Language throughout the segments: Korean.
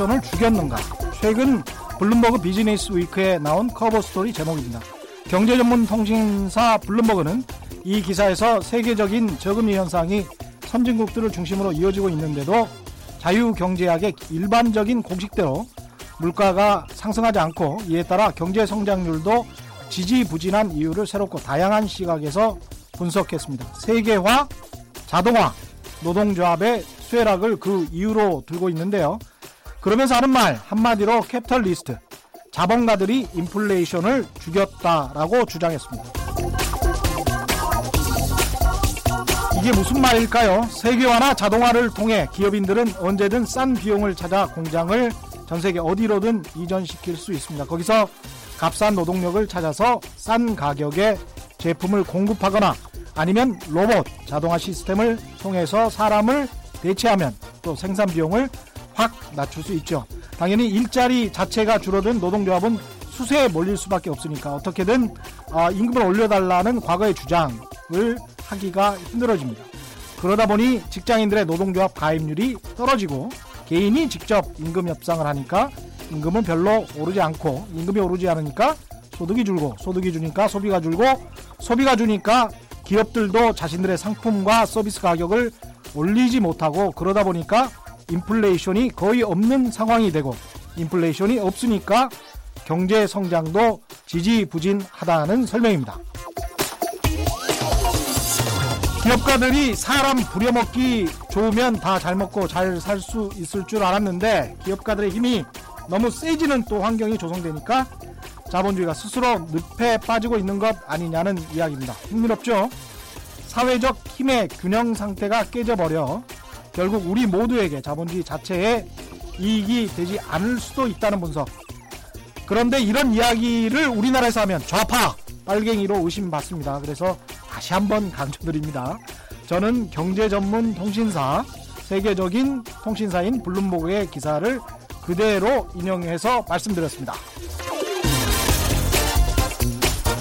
인플레이션을 죽였는가? 최근 블룸버그 비즈니스 위크에 나온 커버 스토리 제목입니다. 경제 전문 통신사 블룸버그는 이 기사에서 세계적인 저금리 현상이 선진국들을 중심으로 이어지고 있는데도 자유경제학의 일반적인 공식대로 물가가 상승하지 않고 이에 따라 경제 성장률도 지지부진한 이유를 새롭고 다양한 시각에서 분석했습니다. 세계화, 자동화, 노동조합의 쇠락을 그 이유로 들고 있는데요. 그러면서 하는 말 한마디로 캐피털리스트 자본가들이 인플레이션을 죽였다라고 주장했습니다. 이게 무슨 말일까요? 세계화나 자동화를 통해 기업인들은 언제든 싼 비용을 찾아 공장을 전 세계 어디로든 이전시킬 수 있습니다. 거기서 값싼 노동력을 찾아서 싼 가격에 제품을 공급하거나 아니면 로봇 자동화 시스템을 통해서 사람을 대체하면 또 생산 비용을 확 낮출 수 있죠. 당연히 일자리 자체가 줄어든 노동조합은 수세에 몰릴 수밖에 없으니까 어떻게든 아, 임금을 올려달라는 과거의 주장을 하기가 힘들어집니다. 그러다 보니 직장인들의 노동조합 가입률이 떨어지고 개인이 직접 임금 협상을 하니까 임금은 별로 오르지 않고 임금이 오르지 않으니까 소득이 줄고 소득이 주니까 소비가 줄고 소비가 주니까 기업들도 자신들의 상품과 서비스 가격을 올리지 못하고 그러다 보니까 인플레이션이 거의 없는 상황이 되고 인플레이션이 없으니까 경제 성장도 지지부진하다는 설명입니다. 기업가들이 사람 부려먹기 좋으면 다 잘 먹고 잘 살 수 있을 줄 알았는데 기업가들의 힘이 너무 세지는 또 환경이 조성되니까 자본주의가 스스로 늪에 빠지고 있는 것 아니냐는 이야기입니다. 흥미롭죠? 사회적 힘의 균형 상태가 깨져버려 결국 우리 모두에게 자본주의 자체에 이익이 되지 않을 수도 있다는 분석. 그런데 이런 이야기를 우리나라에서 하면 좌파 빨갱이로 의심받습니다. 그래서 다시 한번 강조드립니다. 저는 경제 전문 통신사 세계적인 통신사인 블룸버그의 기사를 그대로 인용해서 말씀드렸습니다.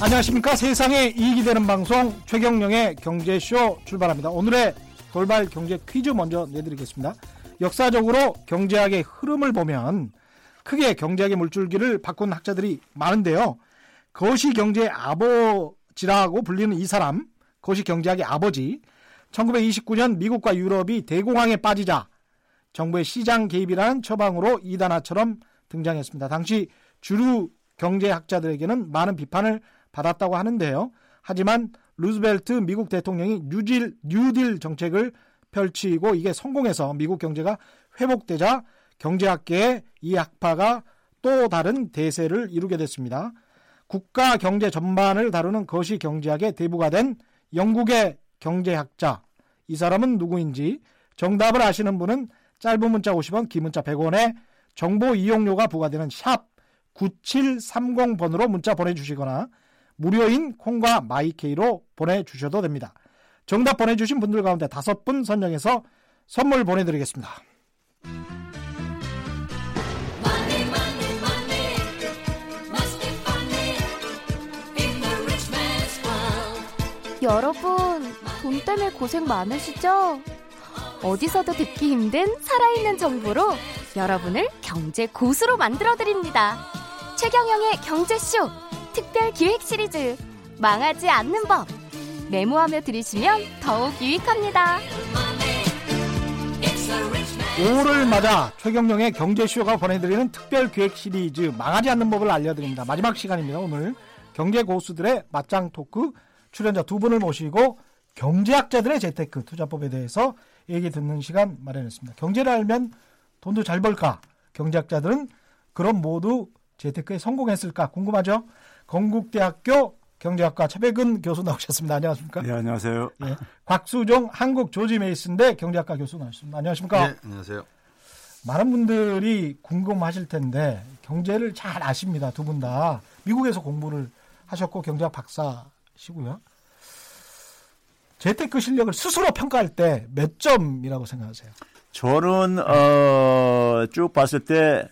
안녕하십니까. 세상에 이익이 되는 방송 최경령의 경제쇼 출발합니다. 오늘의 돌발 경제 퀴즈 먼저 내드리겠습니다. 역사적으로 경제학의 흐름을 보면 크게 경제학의 물줄기를 바꾼 학자들이 많은데요. 거시 경제의 아버지라고 불리는 이 사람, 거시 경제학의 아버지, 1929년 미국과 유럽이 대공황에 빠지자 정부의 시장 개입이라는 처방으로 이단화처럼 등장했습니다. 당시 주류 경제학자들에게는 많은 비판을 받았다고 하는데요. 하지만 루즈벨트 미국 대통령이 뉴딜, 뉴딜 정책을 펼치고 이게 성공해서 미국 경제가 회복되자 경제학계의 이 학파가 또 다른 대세를 이루게 됐습니다. 국가 경제 전반을 다루는 거시 경제학의 대부가 된 영국의 경제학자 이 사람은 누구인지 정답을 아시는 분은 짧은 문자 50원, 긴 문자 100원에 정보 이용료가 부과되는 샵 9730번으로 문자 보내주시거나 무료인 콩과 마이케이로 보내주셔도 됩니다. 정답 보내주신 분들 가운데 다섯 분 선정해서 선물 보내드리겠습니다. 여러분, 돈 때문에 고생 많으시죠? 어디서도 듣기 힘든 살아있는 정보로 여러분을 경제 고수로 만들어드립니다. 최경영의 경제쇼 특별 기획 시리즈 망하지 않는 법 메모하며 들으시면 더욱 유익합니다. 5를 맞아 최경영의 경제쇼가 보내드리는 특별 기획 시리즈 망하지 않는 법을 알려드립니다. 마지막 시간입니다. 오늘 경제 고수들의 맞짱 토크 출연자 두 분을 모시고 경제학자들의 재테크 투자법에 대해서 얘기 듣는 시간 마련했습니다. 경제를 알면 돈도 잘 벌까? 경제학자들은 그럼 모두 재테크에 성공했을까? 궁금하죠? 건국대학교 경제학과 최백은 교수 나오셨습니다. 안녕하십니까? 네, 안녕하세요. 예, 곽수종 한국 조지 메이슨대 경제학과 교수 나오셨습니다. 안녕하십니까? 네, 안녕하세요. 많은 분들이 궁금하실 텐데 경제를 잘 아십니다. 두 분 다 미국에서 공부를 하셨고 경제학 박사시고요. 재테크 실력을 스스로 평가할 때 몇 점이라고 생각하세요? 저는 어, 쭉 봤을 때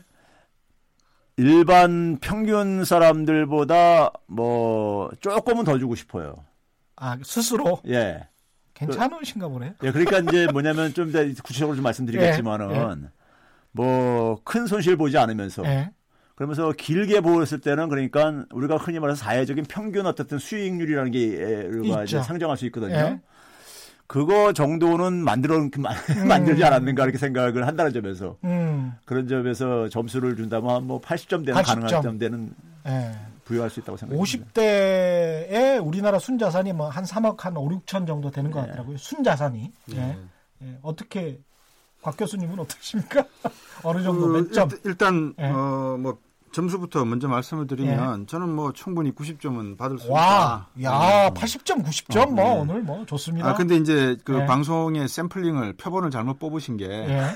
일반 평균 사람들보다 뭐 조금은 더 주고 싶어요. 아 스스로 예. 괜찮으신가 보네요. 예, 그러니까 이제 뭐냐면 좀 이따 구체적으로 좀 말씀드리겠지만은 예, 예. 뭐큰 손실 보지 않으면서 예. 그러면서 길게 보았을 때는 그러니까 우리가 흔히 말해서 사회적인 평균 어떻든 수익률이라는 게 예, 우리가 이제. 상정할 수 있거든요. 예. 그거 정도는 만들어 만들지 않았는가 이렇게 생각을 한다는 점에서 음. 그런 점에서 점수를 준다면 뭐 80점 되는 80점. 가능한 점 되는 예. 부여할 수 있다고 생각합니다. 50대에 우리나라 순자산이 뭐 한 3억 한 5, 6천 정도 되는 것 네. 같더라고요. 순자산이. 예. 예. 어떻게 곽 교수님은 어떠십니까? 어느 정도 그 몇 점? 일- 일단 예. 어, 뭐 점수부터 먼저 말씀을 드리면 저는 뭐 충분히 90점은 받을 수 와, 있다. 야, 음. 80점, 90점 뭐 네. 오늘 뭐 좋습니다. 아 근데 이제 그 예. 방송의 샘플링을 표본을 잘못 뽑으신 게 예.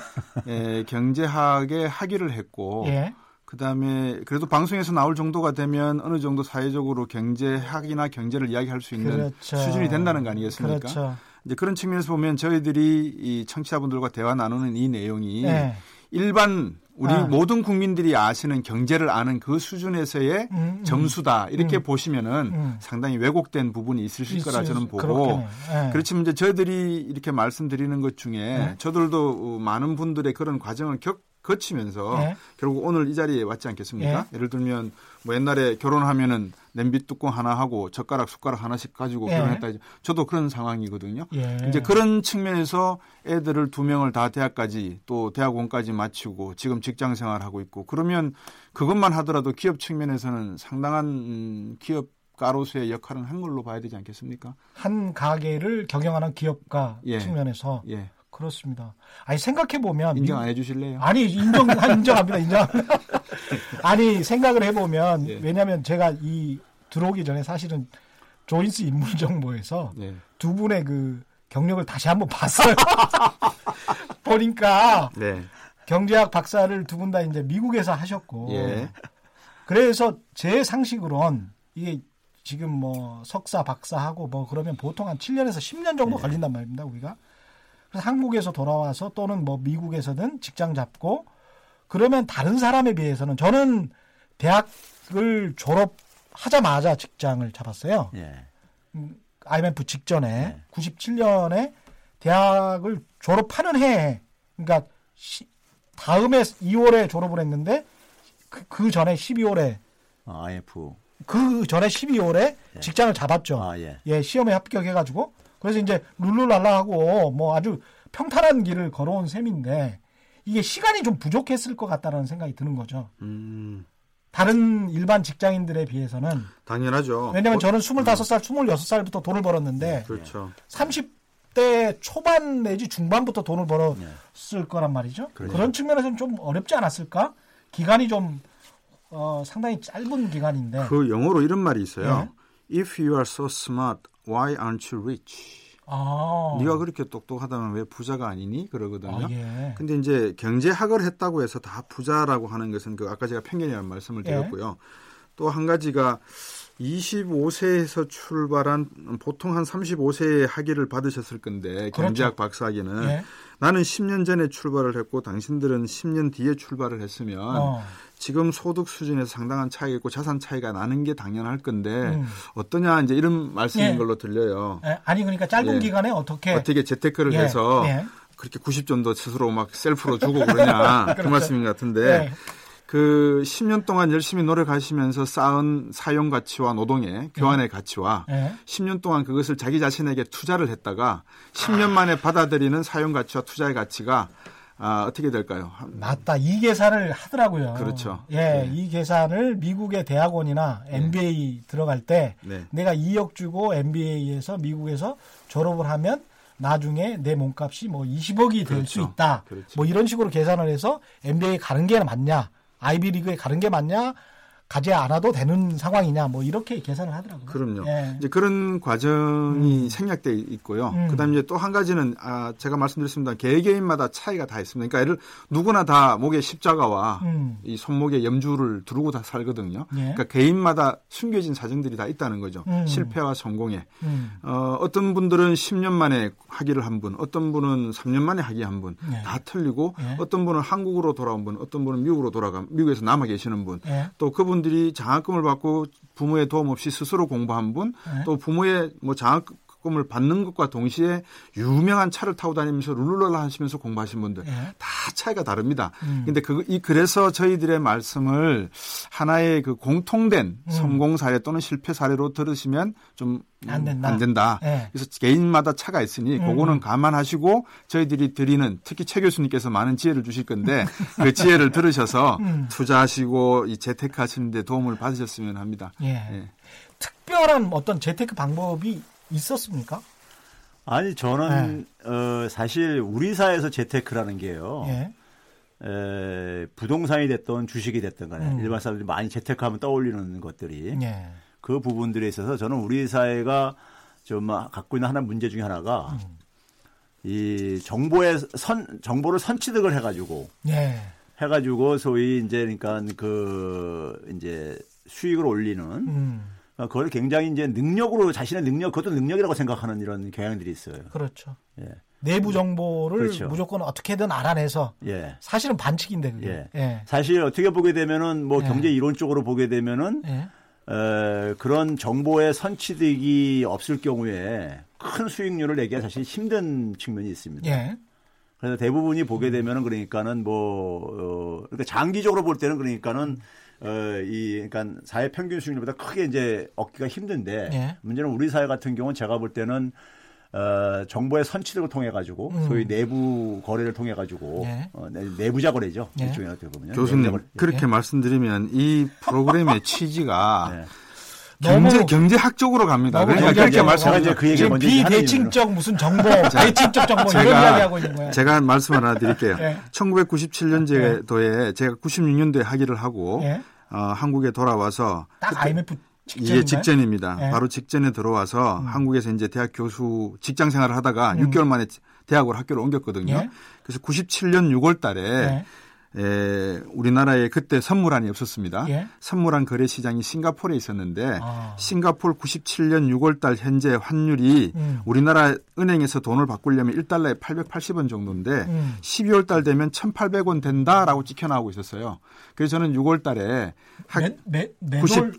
예, 경제학에 학위를 했고 예. 그다음에 그래도 방송에서 나올 정도가 되면 어느 정도 사회적으로 경제학이나 경제를 이야기할 수 있는 그렇죠. 수준이 된다는 거 아니겠습니까? 그렇죠. 이제 그런 측면에서 보면 저희들이 이 청취자분들과 대화 나누는 이 내용이 예. 일반 우리 아. 모든 국민들이 아시는 경제를 아는 그 수준에서의 음, 음. 점수다 이렇게 음. 보시면은 음. 상당히 왜곡된 부분이 있으실 거라 저는 보고. 예. 그렇지만 이제 저희들이 이렇게 말씀드리는 것 중에 네. 저들도 어, 많은 분들의 그런 과정을 겪, 거치면서 네. 결국 오늘 이 자리에 왔지 않겠습니까? 네. 예를 들면 뭐 옛날에 결혼하면은 냄비 뚜껑 하나 하고 젓가락 숟가락 하나씩 가지고 네. 결혼했다. 저도 그런 상황이거든요. 예. 이제 그런 측면에서 애들을 두 명을 다 대학까지 또 대학원까지 마치고 지금 직장 생활하고 있고 그러면 그것만 하더라도 기업 측면에서는 상당한 음, 기업 가로수의 역할은 한 걸로 봐야 되지 않겠습니까? 한 가게를 경영하는 기업가 예. 측면에서 예. 그렇습니다. 아니 생각해 보면 인정 안 해주실래요? 아니 인정 아, 인정합니다 인정합니다. 아니 생각을 해보면 예. 왜냐하면 제가 이 들어오기 전에 사실은 조인스 인물 정보에서 예. 두 분의 그 경력을 다시 한번 봤어요. 보니까 네. 경제학 박사를 두 분 다 이제 미국에서 하셨고 예. 그래서 제 상식으론 이게 지금 뭐 석사 박사하고 뭐 그러면 보통 한 7년에서 10년 정도 네. 걸린단 말입니다 우리가 한국에서 돌아와서 또는 뭐 미국에서든 직장 잡고 그러면 다른 사람에 비해서는 저는 대학을 졸업하자마자 직장을 잡았어요 예. IMF 직전에 네. 97년에 대학을 졸업하는 해에 그러니까 시- 다음에 2월에 졸업을 했는데 그, 그 전에 12월에 아, IF. 그 전에 12월에 직장을 잡았죠. 아, 예. 예, 시험에 합격해가지고 그래서 이제 룰루랄라하고 뭐 아주 평탄한 길을 걸어온 셈인데 이게 시간이 좀 부족했을 것 같다라는 생각이 드는 거죠. 음, 다른 일반 직장인들에 비해서는 당연하죠. 왜냐면 어, 저는 25살, 26살부터 돈을 벌었는데 그렇죠. 30대 초반 내지 중반부터 돈을 벌었을 예. 거란 말이죠. 그렇죠. 그런 측면에서는 좀 어렵지 않았을까? 기간이 좀 어, 상당히 짧은 기간인데. 그 영어로 이런 말이 있어요. 네. If you are so smart, why aren't you rich? 아, 네가 그렇게 똑똑하다면 왜 부자가 아니니? 그러거든요. 아, 예. 근데 이제 경제학을 했다고 해서 다 부자라고 하는 것은 그 아까 제가 편견이라는 말씀을 예. 드렸고요. 또한 가지가 25세에서 출발한 보통 한 35세에 학위를 받으셨을 건데 경제학 박사학위는 그렇죠. 예. 나는 10년 전에 출발을 했고 당신들은 10년 뒤에 출발을 했으면 어, 지금 소득 수준에서 상당한 차이가 있고 자산 차이가 나는 게 당연할 건데 음. 어떠냐 이제 이런 말씀인 예. 걸로 들려요. 예, 아니 그러니까 짧은 예. 기간에 어떻게 어떻게 재테크를 예, 해서 예. 그렇게 90점도 스스로 막 셀프로 주고 그러냐 그 그렇죠. 말씀인 것 같은데 예. 그 10년 동안 열심히 노력하시면서 쌓은 사용 가치와 노동의 교환의 가치와 예. 10년 동안 그것을 자기 자신에게 투자를 했다가 10년 만에 받아들이는 사용 가치와 투자의 가치가 아, 어떻게 될까요? 한- 맞다. 이 계산을 하더라고요. 그렇죠. 예, 네. 이 계산을 미국의 대학원이나 MBA 들어갈 때 네. 내가 2억 주고 MBA에서 미국에서 졸업을 하면 나중에 내 몸값이 뭐 20억이 될수 그렇죠. 있다. 그렇죠. 뭐 이런 식으로 계산을 해서 MBA 가는 게 맞냐? 아이비리그에 가는 게 맞냐? 가지 않아도 되는 상황이냐? 뭐 이렇게 계산을 하더라고요. 그럼요. 예. 이제 그런 과정이 생략돼 있고요. 음. 그다음에 이제 또 한 가지는 아 제가 말씀드렸습니다. 개개인마다 차이가 다 있습니다. 그러니까 예를 누구나 다 목에 십자가와 음. 이 손목에 염주를 두르고 다 살거든요. 예. 그러니까 개인마다 숨겨진 사정들이 다 있다는 거죠. 음. 실패와 성공에. 음. 어, 어떤 분들은 10년 만에 학위를 한 분, 어떤 분은 3년 만에 학위 한 분, 예. 다 틀리고, 예. 어떤 분은 한국으로 돌아온 분, 어떤 분은 미국으로 돌아가, 미국에서 남아 계시는 분, 예. 또 그분 들이 장학금을 받고 부모의 도움 없이 스스로 공부한 분, 예. 또 부모의 뭐 장학 장학금을 받는 것과 동시에 유명한 차를 타고 다니면서 룰루랄라 하시면서 공부하신 분들 예. 다 차이가 다릅니다. 음. 근데 그, 이, 그래서 저희들의 말씀을 하나의 그 공통된 음. 성공 사례 또는 실패 사례로 들으시면 좀 안 된다. 안 된다. 예. 그래서 개인마다 차가 있으니 음. 그거는 감안하시고 저희들이 드리는 특히 최 교수님께서 많은 지혜를 주실 건데 그 지혜를 들으셔서 음. 투자하시고 이 재테크 하시는데 도움을 받으셨으면 합니다. 예. 예. 특별한 어떤 재테크 방법이 있었습니까? 아니 저는 어, 사실 우리 사회에서 재테크라는 게요. 예. 에, 부동산이 됐던 주식이 됐던 간에 음. 일반 사람들이 많이 재테크하면 떠올리는 것들이 예. 그 부분들에 있어서 저는 우리 사회가 좀 갖고 있는 하나 문제 중에 하나가 음. 이 정보의 선 정보를 선취득을 해가지고 예. 해가지고 소위 이제 그러니까 그 이제 수익을 올리는 음. 그러니까 그걸 굉장히 이제 능력으로 자신의 능력 그것도 능력이라고 생각하는 이런 경향들이 있어요. 그렇죠. 예. 내부 정보를 그렇죠. 무조건 어떻게든 알아내서 예. 사실은 반칙인데 그게. 예. 예. 사실 어떻게 보게 되면은 뭐 예. 경제 이론적으로 보게 되면은 예. 에, 그런 정보의 선취득이 없을 경우에 큰 수익률을 내기가 사실 힘든 측면이 있습니다. 예. 그래서 대부분이 보게 되면은 그러니까는 뭐 어, 그러니까 장기적으로 볼 때는 그러니까는 어, 이 그러니까 사회 평균 수익률보다 크게 이제 얻기가 힘든데 예. 문제는 우리 사회 같은 경우는 제가 볼 때는 어, 정보의 선취득을 통해 가지고 음. 소위 내부 거래를 통해 가지고 예. 어, 내- 내부자 거래죠. 예. 일종의 어떻게 보면 교수님 거래. 그렇게 말씀드리면 이 프로그램의 취지가 네. 경제 경제학적으로 갑니다. 그러니까 그렇게 말씀 제가 이제 그 지금 비대칭적 무슨 정보, 대칭적 정보 이런 제가- 이야기 하고 있는 거예요. 제가 말씀 하나 드릴게요. 예. 1997년도에 제가 96년도에 학위를 하고 예. 어, 한국에 돌아와서 딱 IMF 직전. 예, 직전입니다. 예. 바로 직전에 들어와서 음. 한국에서 이제 대학 교수 직장 생활을 하다가 6개월 만에 대학으로 학교를 옮겼거든요. 예. 그래서 97년 6월 달에 예. 에, 우리나라에 그때 선물안이 없었습니다. 예? 선물안 거래 시장이 싱가포르에 있었는데 아. 싱가포르 97년 6월달 현재 환율이 음. 우리나라 은행에서 돈을 바꾸려면 1달러에 880원 정도인데 음. 12월달 되면 1,800원 된다라고 찍혀 나오고 있었어요. 그래서 저는 6월달에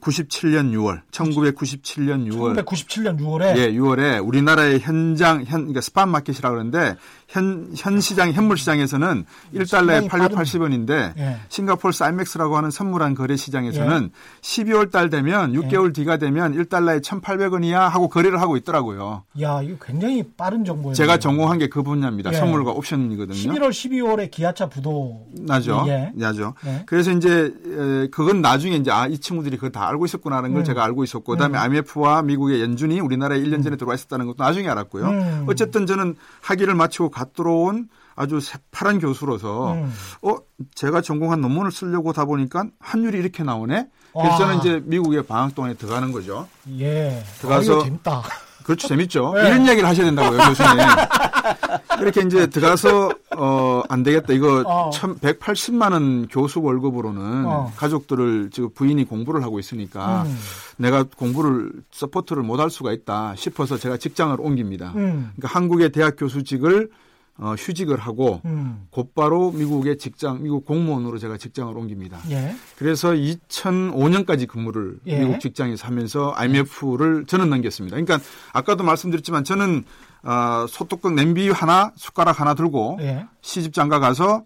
97년 6월 1997년 6월 1997년 6월에 예 6월에 우리나라의 현장 현 그러니까 스팟 마켓이라고 그러는데 현 현 시장 현물 시장에서는 1달러에 880원 70원인데 예. 예. 싱가폴 쌀맥스라고 하는 선물한 거래 시장에서는 예. 12월 달 되면 예. 6개월 뒤가 되면 1달러에 1,800원이야 하고 거래를 하고 있더라고요. 야, 이거 굉장히 빠른 정보예요. 제가 전공한 게 그 분야입니다. 예. 선물과 옵션이거든요. 11월 12월에 기아차 부도 나죠. 나죠. 그래서 이제 그건 나중에 이제 아, 이 친구들이 그거 다 알고 있었구나라는 걸 음. 제가 알고 있었고 그다음에 음. IMF와 미국의 연준이 우리나라에 1년 전에 음. 들어와 있었다는 것도 나중에 알았고요. 음. 어쨌든 저는 학위를 마치고 갔도록 온 아주 새파란 교수로서 음. 어 제가 전공한 논문을 쓰려고 하다 보니까 환율이 이렇게 나오네. 그래서 아. 저는 이제 미국의 방학 동안에 들어가는 거죠. 예. 들어가서- 아, 재밌다. 그렇죠. 재밌죠. 네. 이런 이야기를 하셔야 된다고요, 교수님. 이렇게 이제 들어가서, 어, 안 되겠다. 이거 어. 180만 원 교수 월급으로는 어. 가족들을 지금 부인이 공부를 하고 있으니까 음. 내가 공부를, support를 못 할 수가 있다 싶어서 제가 직장을 옮깁니다. 음. 그러니까 한국의 대학 교수직을 어, 휴직을 하고 음. 곧바로 미국의 직장, 미국 공무원으로 제가 직장을 옮깁니다. 예. 그래서 2005년까지 근무를 예. 미국 직장에서 하면서 IMF를 저는 넘겼습니다. 그러니까 아까도 말씀드렸지만 저는 어, 소뚜껑 냄비 하나, 숟가락 하나 들고 예. 시집 장가 가서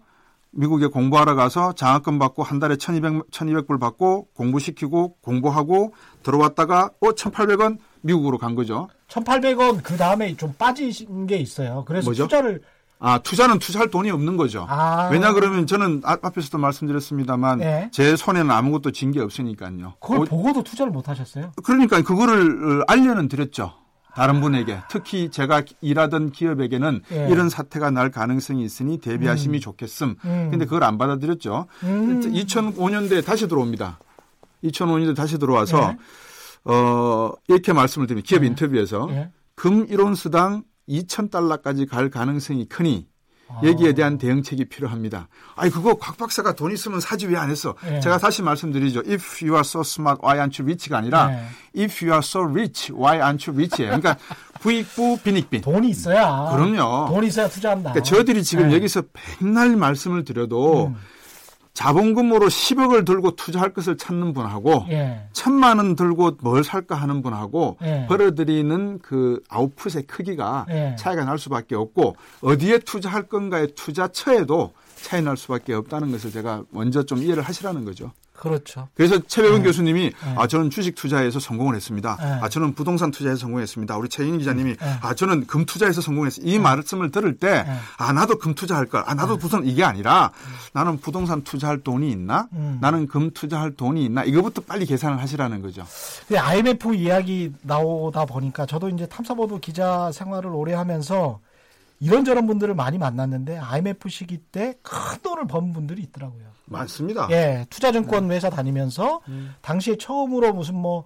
미국에 공부하러 가서 장학금 받고 한 달에 1200, 1200불 받고 공부시키고 공부하고 들어왔다가 어, 1800원 미국으로 간 거죠. 1,800원 그 다음에 좀 빠진 게 있어요. 그래서 뭐죠? 투자를 아, 투자는 투자할 돈이 없는 거죠. 아. 왜냐 그러면 저는 아- 앞에서도 말씀드렸습니다만 네. 제 손에는 아무것도 진 게 없으니까요. 그걸 오- 보고도 투자를 못 하셨어요? 그러니까 그거를 어, 알려는 드렸죠. 다른 분에게 특히 제가 일하던 기업에게는 예. 이런 사태가 날 가능성이 있으니 대비하심이 좋겠음. 음. 근데 그걸 안 받아들였죠. 음. 2005년도에 다시 들어옵니다. 2005년도에 다시 들어와서 예. 어 이렇게 말씀을 드립니다. 기업 예. 인터뷰에서 예. 금 1온수당 2,000달러까지 갈 가능성이 크니 아. 여기에 대한 대응책이 필요합니다. 아니 그거 곽 박사가 돈 있으면 사지 왜 안 했어? 예. 제가 다시 말씀드리죠. If you are so smart, why aren't you rich가 아니라 예. If you are so rich, why aren't you rich예요. 그러니까 부익부 빈익빈. 돈이 있어야. 그럼요. 돈이 있어야 투자한다. 그러니까 저들이 지금 예. 여기서 백날 말씀을 드려도 음. 자본금으로 10억을 들고 투자할 것을 찾는 분하고 예. 천만 원 들고 뭘 살까 하는 분하고 예. 벌어들이는 그 아웃풋의 크기가 예. 차이가 날 수밖에 없고 어디에 투자할 건가의 투자처에도 차이 날 수밖에 없다는 것을 제가 먼저 좀 이해를 하시라는 거죠. 그렇죠. 그래서 최백은 네. 교수님이 네. 아 저는 주식 투자에서 성공을 했습니다. 네. 아 저는 부동산 투자에서 성공했습니다. 우리 최인 기자님이 네. 아 저는 금 투자에서 성공했어요. 이 말씀을 들을 때 네. 아 나도 금 투자할 걸. 아 나도 부동산 이게 아니라 나는 부동산 투자할 돈이 있나? 음. 나는 금 투자할 돈이 있나? 이거부터 빨리 계산을 하시라는 거죠. 근데 IMF 이야기 나오다 보니까 저도 이제 탐사보도 기자 생활을 오래 하면서 이런저런 분들을 많이 만났는데 IMF 시기 때 큰 돈을 번 분들이 있더라고요. 많습니다. 예, 투자증권 회사 다니면서 당시에 처음으로 무슨 뭐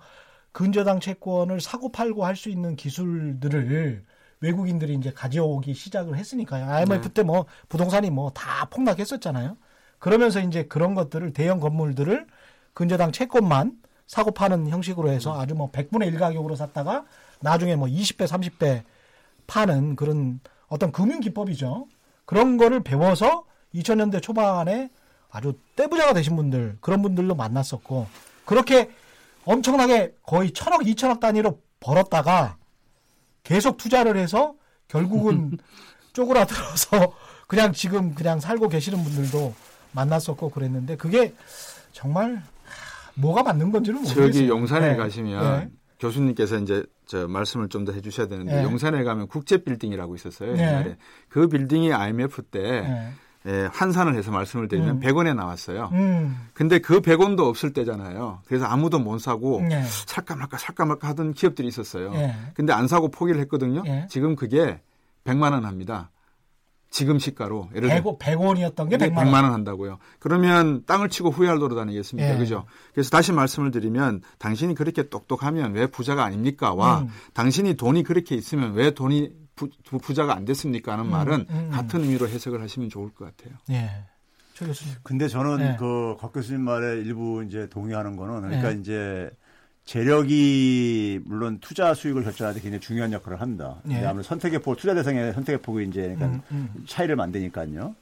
근저당 채권을 사고 팔고 할 수 있는 기술들을 외국인들이 이제 가져오기 시작을 했으니까요. IMF 때뭐 부동산이 뭐 다 폭락했었잖아요. 그러면서 이제 그런 것들을 대형 건물들을 근저당 채권만 사고 파는 형식으로 해서 아주 뭐 100분의 1 가격으로 샀다가 나중에 뭐 20배, 30배 파는 그런 어떤 금융 기법이죠. 그런 거를 배워서 2000년대 초반에 아주 떼부자가 되신 분들 그런 분들로 만났었고 그렇게 엄청나게 거의 천억, 이천억 단위로 벌었다가 계속 투자를 해서 결국은 쪼그라들어서 그냥 지금 그냥 살고 계시는 분들도 만났었고 그랬는데 그게 정말 하, 뭐가 맞는 건지는 모르겠어요. 저기 용산에 네. 가시면 네. 교수님께서 이제 저 말씀을 좀 더 해주셔야 되는데 네. 용산에 가면 국제 빌딩이라고 있었어요. 네. 옛날에 그 빌딩이 IMF 때 네. 예, 환산을 해서 말씀을 드리면 음. 100원에 나왔어요. 음. 근데 그 100원도 없을 때잖아요. 그래서 아무도 못 사고 네. 살까 말까 살까 말까 하던 기업들이 있었어요. 예. 근데 안 사고 포기를 했거든요. 예. 지금 그게 100만 원 합니다. 지금 시가로 예를 들어 100, 100 원이었던 게 100만 100만 원. 원 한다고요. 그러면 땅을 치고 후회할 노릇 아니겠습니까? 예. 그죠? 그래서 다시 말씀을 드리면 당신이 그렇게 똑똑하면 왜 부자가 아닙니까?와 음. 당신이 돈이 그렇게 있으면 왜 돈이 부, 부자가 안 됐습니까? 하는 말은 음, 음. 같은 의미로 해석을 하시면 좋을 것 같아요. 예. 최 교수님. 근데 저는 네. 그곽 교수님 말에 일부 이제 동의하는 거는 그러니까 네. 이제 재력이 물론 투자 수익을 결정하는 데 굉장히 중요한 역할을 합니다. 네. 근데 아무래도 선택의 폭, 투자 대상의 선택의 폭이 이제 그러니까 음, 음. 차이를 만드니까요.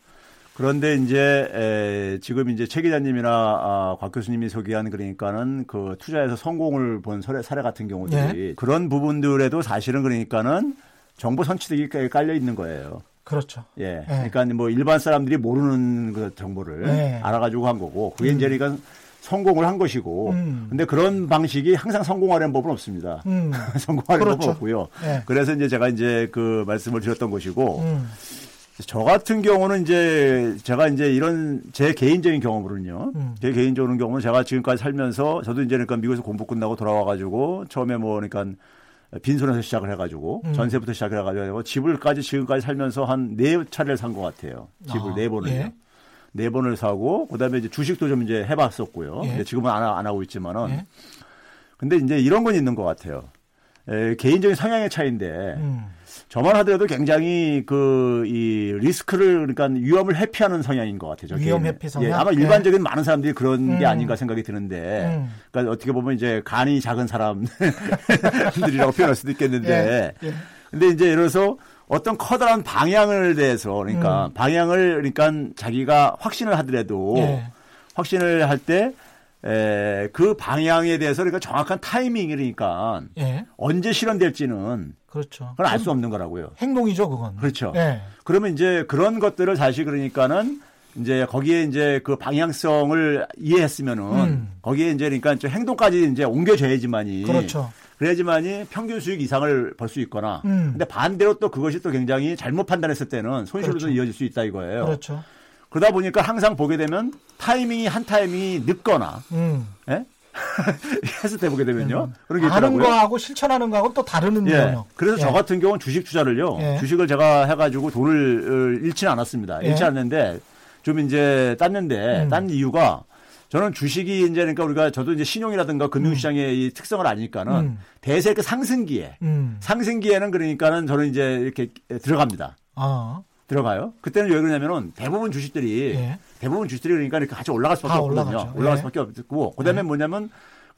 그런데 이제 에, 지금 이제 최 기자님이나 아, 곽 교수님이 소개한 그러니까는 그 투자에서 성공을 본 사례, 사례 같은 경우들이 그런 부분들에도 사실은 그러니까는 정보 선취득이 깔려 있는 거예요. 그렇죠. 예. 네. 그러니까 뭐 일반 사람들이 모르는 그 정보를 네. 알아가지고 한 거고 그게 이제 그러니까 성공을 한 것이고 음. 근데 그런 방식이 항상 성공하려는 법은 없습니다. 음. 성공하려는 그렇죠. 법은 없고요. 네. 그래서 이제 제가 이제 그 말씀을 드렸던 것이고 음. 저 같은 경우는 이제 제가 이제 이런 제 개인적인 경험으로는요. 음. 제 개인적인 경우는 제가 지금까지 살면서 저도 이제 그러니까 미국에서 공부 끝나고 돌아와 가지고 처음에 뭐 그러니까 빈손에서 시작을 해가지고 음. 전세부터 시작을 해가지고 집을까지 지금까지 살면서 한 네 차례를 산 것 같아요. 집을 아, 네 번을요. 예. 네 번을 사고 그다음에 이제 주식도 좀 이제 해봤었고요. 예. 지금은 안, 하- 안 하고 있지만은 예. 근데 이제 이런 건 있는 것 같아요. 에, 개인적인 성향의 차이인데 음. 저만 하더라도 굉장히 그 이 리스크를 그러니까 위험을 회피하는 성향인 것 같아요. 저 위험. 회피 성향? 예, 아마 예. 일반적인 많은 사람들이 그런 게 음. 아닌가 생각이 드는데, 음. 그러니까 어떻게 보면 이제 간이 작은 사람들이라고 표현할 수도 있겠는데, 예. 예. 근데 이제 예를 들어서 어떤 커다란 방향을 대해서 그러니까 음. 방향을 그러니까 자기가 확신을 하더라도 예. 확신을 할때 에, 그 방향에 대해서 그러니까 정확한 타이밍이니까 예. 언제 실현될지는 그렇죠. 그건 알 수 없는 거라고요. 행동이죠, 그건. 그렇죠. 예. 그러면 이제 그런 것들을 사실 그러니까는 이제 거기에 이제 그 방향성을 이해했으면은 음. 거기에 이제 그러니까 좀 행동까지 이제 옮겨져야지만이 그렇죠. 그래야지만이 평균 수익 이상을 벌 수 있거나 음. 근데 반대로 또 그것이 또 굉장히 잘못 판단했을 때는 손실로 그렇죠. 도 이어질 수 있다 이거예요. 그렇죠. 그러다 보니까 항상 보게 되면 타이밍이 한 타이밍이 늦거나 음. 예? 했을 때 보게 되면요. 그런 게 아는 있더라고요. 거하고 실천하는 거하고 또 다른 예. 영역. 그래서 예. 저 같은 경우는 주식 투자를요. 예. 주식을 제가 해가지고 돈을 어, 잃지는 않았습니다. 잃지 예. 않는데 좀 이제 땄는데 음. 딴 이유가 저는 주식이 이제 그러니까 우리가 저도 이제 신용이라든가 금융시장의 이 특성을 아니까는 음. 대세 그 상승기에 음. 상승기에는 그러니까는 저는 이제 이렇게 들어갑니다. 아. 들어가요. 그때는 왜 그러냐면은 대부분 주식들이 예. 대부분 주식들이 그러니까 이렇게 같이 올라갈 수밖에 다 없거든요. 올라가죠. 올라갈 예. 수밖에 없고 그다음에 뭐냐면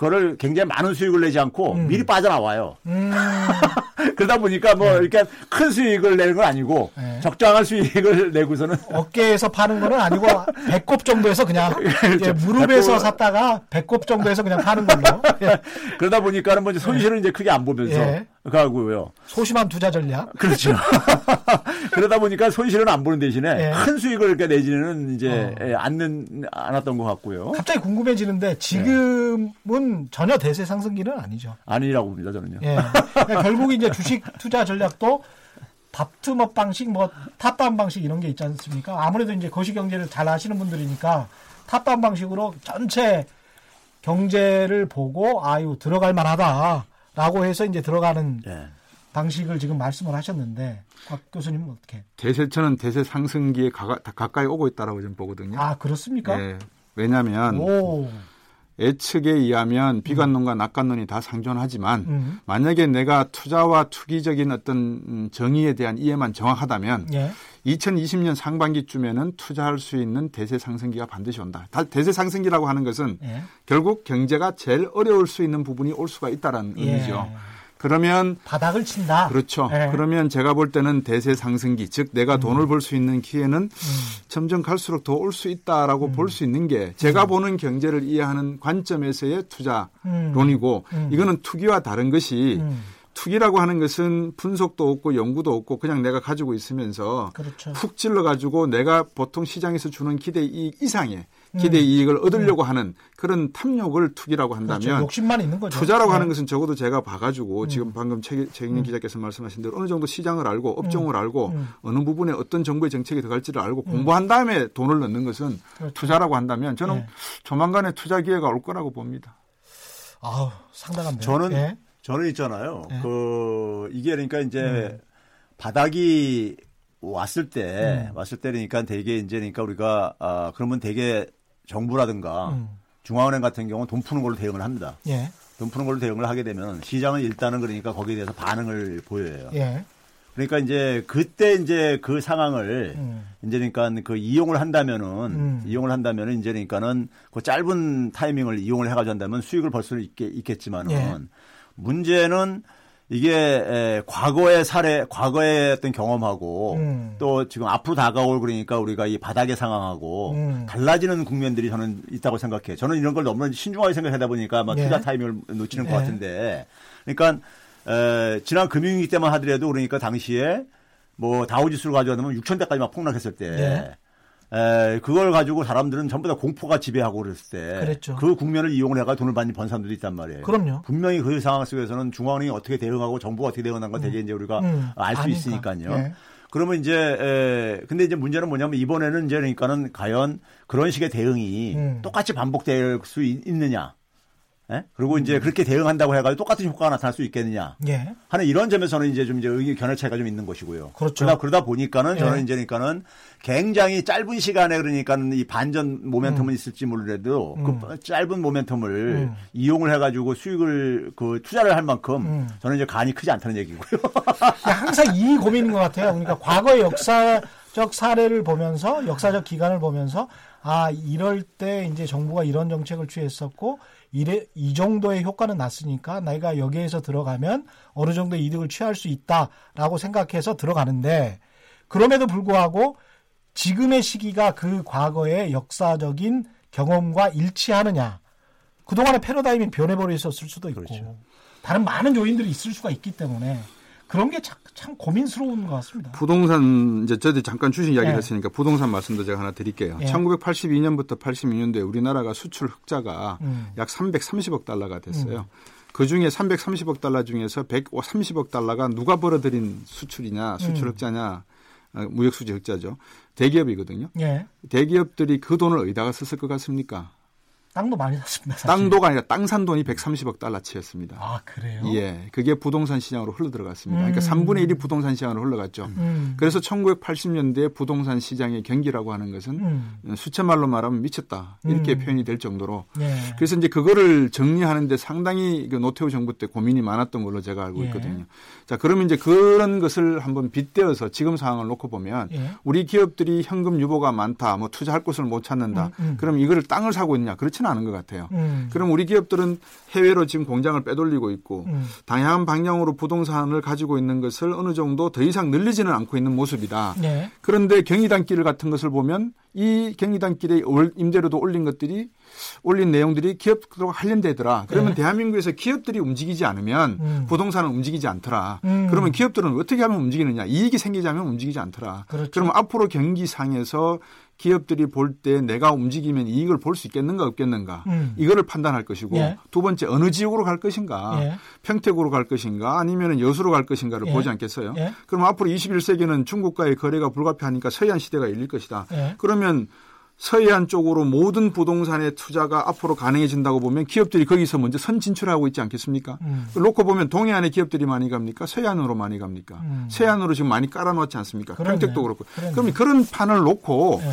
그거를 굉장히 많은 수익을 내지 않고 음. 미리 빠져나와요. 음, 그러다 보니까 뭐 이렇게 큰 수익을 내는 건 아니고 네. 적정한 수익을 내고서는 어깨에서 파는 거는 아니고 배꼽 정도에서 그냥 이제 무릎에서 샀다가 배꼽 정도에서 그냥 파는 걸로 예. 그러다 보니까는 뭐 이제 손실을 이제 크게 안 보면서 예. 가고요. 소심한 투자 전략. 그렇죠. 그러다 보니까 손실은 안 보는 대신에 예. 큰 수익을 이렇게 내지는 이제 어. 예, 않는 않았던 것 같고요. 갑자기 궁금해지는데 지금은 전혀 대세 상승기는 아니죠. 아니라고 봅니다 저는요. 예. 그러니까 결국 이제 주식 투자 전략도 bottom up 방식, 뭐 top down 방식 이런 게 있지 않습니까? 아무래도 이제 거시 경제를 잘 아시는 분들이니까 top down 방식으로 전체 경제를 보고 아유 들어갈 만하다 라고 해서 이제 들어가는 예. 방식을 지금 말씀을 하셨는데 곽 교수님은 어떻게? 대세처는 대세 상승기에 가, 가까이 오고 있다라고 저는 보거든요. 아 그렇습니까? 예. 왜냐하면 오, 예측에 의하면 비관론과 낙관론이 다 상존하지만 음, 만약에 내가 투자와 투기적인 어떤 음, 정의에 대한 이해만 정확하다면 예, 2020년 상반기쯤에는 투자할 수 있는 대세 상승기가 반드시 온다. 다- 대세 상승기라고 하는 것은 예, 결국 경제가 제일 어려울 수 있는 부분이 올 수가 있다라는 예. 의미죠. 그러면 바닥을 친다. 그렇죠. 예. 그러면 제가 볼 때는 대세 상승기, 즉 내가 돈을 벌수 있는 기회는 음, 점점 갈수록 더 올 수 있다라고 볼수 있는 게 제가 보는 경제를 이해하는 관점에서의 투자론이고 음. 이거는 투기와 다른 것이 음, 투기라고 하는 것은 분석도 없고 연구도 없고 그냥 내가 가지고 있으면서 그렇죠. 푹 찔러 가지고 내가 보통 시장에서 주는 기대 이상의 기대 음. 이익을 얻으려고 하는 그런 탐욕을 투기라고 그렇죠. 한다면 욕심만 있는 거죠. 투자라고 예. 하는 것은 적어도 제가 봐가지고 지금 방금 최, 최경영 기자께서 말씀하신 대로 어느 정도 시장을 알고 업종을 알고 음. 어느 부분에 어떤 정부의 정책이 들어갈지를 알고 공부한 다음에 돈을 넣는 것은 그렇죠. 투자라고 한다면 저는 네. 조만간에 투자 기회가 올 거라고 봅니다. 아우 상당한데요. 저는 예. 저는 있잖아요. 네. 그 이게 그러니까 이제 음. 바닥이 왔을 때 음. 왔을 때 그러니까 되게 이제 그러니까 우리가 아 그러면 되게 정부라든가 음. 중앙은행 같은 경우는 돈 푸는 걸로 대응을 합니다. 예. 돈 푸는 걸로 대응을 하게 되면 시장은 일단은 그러니까 거기에 대해서 반응을 보여요. 예. 그러니까 이제 그때 이제 그 상황을 음. 이제 그러니까 그 이용을 한다면은 음. 이용을 한다면은 이제 그러니까는 그 짧은 타이밍을 이용을 해가지고 한다면 수익을 벌 있겠, 있겠지만은 예. 문제는 이게 에, 과거의 사례, 과거의 어떤 경험하고 음. 또 지금 앞으로 다가올 그러니까 우리가 이 바닥의 상황하고 음. 달라지는 국면들이 저는 있다고 생각해요. 저는 이런 걸 너무 신중하게 생각하다 보니까 아마 예. 투자 타이밍을 놓치는 것 예. 같은데 그러니까 에, 지난 금융위기 때만 하더라도 그러니까 당시에 뭐 다우지수를 가져가면 6천 대까지 막 폭락했을 때 예. 에, 그걸 가지고 사람들은 전부 다 공포가 지배하고 그랬을 때 그랬죠. 그 국면을 이용을 해가 돈을 많이 번 사람들도 있단 말이에요. 그럼요. 분명히 그 상황 속에서는 중앙은행이 어떻게 대응하고 정부가 어떻게 대응하는 건 되게 이제 우리가 음. 알수 아니까. 있으니까요. 예. 그러면 이제 에, 근데 이제 문제는 뭐냐면 이번에는 이제 그러니까는 과연 그런 식의 대응이 음. 똑같이 반복될 수 있, 느냐 예? 그리고 이제 음. 그렇게 대응한다고 해가지고 똑같은 효과가 나타날 수 있겠느냐 예. 하는 이런 점에서는 이제 좀 이제 의견 견해 차이가 좀 있는 것이고요. 그렇죠. 그러다, 그러다 보니까는 저는 예. 이제 그러니까는 굉장히 짧은 시간에 그러니까는 이 반전 모멘텀은 있을지 모르더라도 음. 그 짧은 모멘텀을 음. 이용을 해가지고 수익을 그 투자를 할 만큼 음. 저는 이제 간이 크지 않다는 얘기고요. 항상 이 고민인 것 같아요. 그러니까 과거의 역사적 사례를 보면서 역사적 기간을 보면서 아 이럴 때 이제 정부가 이런 정책을 취했었고 이래 이 정도의 효과는 났으니까 내가 여기에서 들어가면 어느 정도 이득을 취할 수 있다라고 생각해서 들어가는데 그럼에도 불구하고 지금의 시기가 그 과거의 역사적인 경험과 일치하느냐 그동안의 패러다임이 변해버려 있었을 수도 있고 그렇죠. 다른 많은 요인들이 있을 수가 있기 때문에 그런 게참 고민스러운 것 같습니다. 부동산 이제 저도 잠깐 주식 이야기 예. 했으니까 부동산 말씀도 제가 하나 드릴게요. 예. 1982년부터 86년도에 우리나라가 수출 흑자가 음. 약 330억 달러가 됐어요. 그 중에 330억 달러 중에서 130억 달러가 누가 벌어들인 수출이냐, 수출 음. 흑자냐, 어, 무역 수지 흑자죠. 대기업이거든요. 예, 대기업들이 그 돈을 어디다가 썼을 것 같습니까? 땅도 많이 샀습니다. 사실. 땅도가 아니라 땅 산 돈이 130억 달러치였습니다. 아 그래요? 예, 그게 부동산 시장으로 흘러 들어갔습니다. 음. 그러니까 3분의 1이 부동산 시장으로 흘러갔죠. 음. 그래서 1980년대에 부동산 시장의 경기라고 하는 것은 음. 수채말로 말하면 미쳤다 이렇게 음. 표현이 될 정도로 예. 그래서 이제 그거를 정리하는데 상당히 그 노태우 정부 때 고민이 많았던 걸로 제가 알고 예. 있거든요. 자, 그러면 이제 그런 것을 한번 빗대어서 지금 상황을 놓고 보면 예. 우리 기업들이 현금 유보가 많다, 뭐 투자할 곳을 못 찾는다. 음, 음. 그럼 이거를 땅을 사고 있냐? 그렇지 그렇지는 않은 것 같아요. 음. 그럼 우리 기업들은 해외로 지금 공장을 빼돌리고 있고 음. 다양한 방향으로 부동산을 가지고 있는 것을 어느 정도 더 이상 늘리지는 않고 있는 모습이다. 네. 그런데 경리단길 같은 것을 보면 이 경리단길의 올- 임대료도 올린 것들이 올린 내용들이 기업들과 관련되더라. 그러면 네. 대한민국에서 기업들이 움직이지 않으면 음. 부동산은 움직이지 않더라. 음. 그러면 기업들은 어떻게 하면 움직이느냐? 이익이 생기자면 움직이지 않더라. 그렇죠. 그러면 앞으로 경기상에서 기업들이 볼 때 내가 움직이면 이익을 볼 수 있겠는가 없겠는가 음. 이거를 판단할 것이고 예. 두 번째 어느 지역으로 갈 것인가 예. 평택으로 갈 것인가 아니면 여수로 갈 것인가를 예. 보지 않겠어요? 예. 그럼 앞으로 21세기는 중국과의 거래가 불가피하니까 서해안 시대가 열릴 것이다. 예. 그러면 서해안 쪽으로 모든 부동산의 투자가 앞으로 가능해진다고 보면 기업들이 거기서 먼저 선 진출하고 있지 않겠습니까? 음. 놓고 보면 동해안에 기업들이 많이 갑니까? 서해안으로 많이 갑니까? 음. 서해안으로 지금 많이 깔아놓지 않습니까? 그러네요. 평택도 그렇고. 그러네요. 그럼 그런 판을 놓고 예.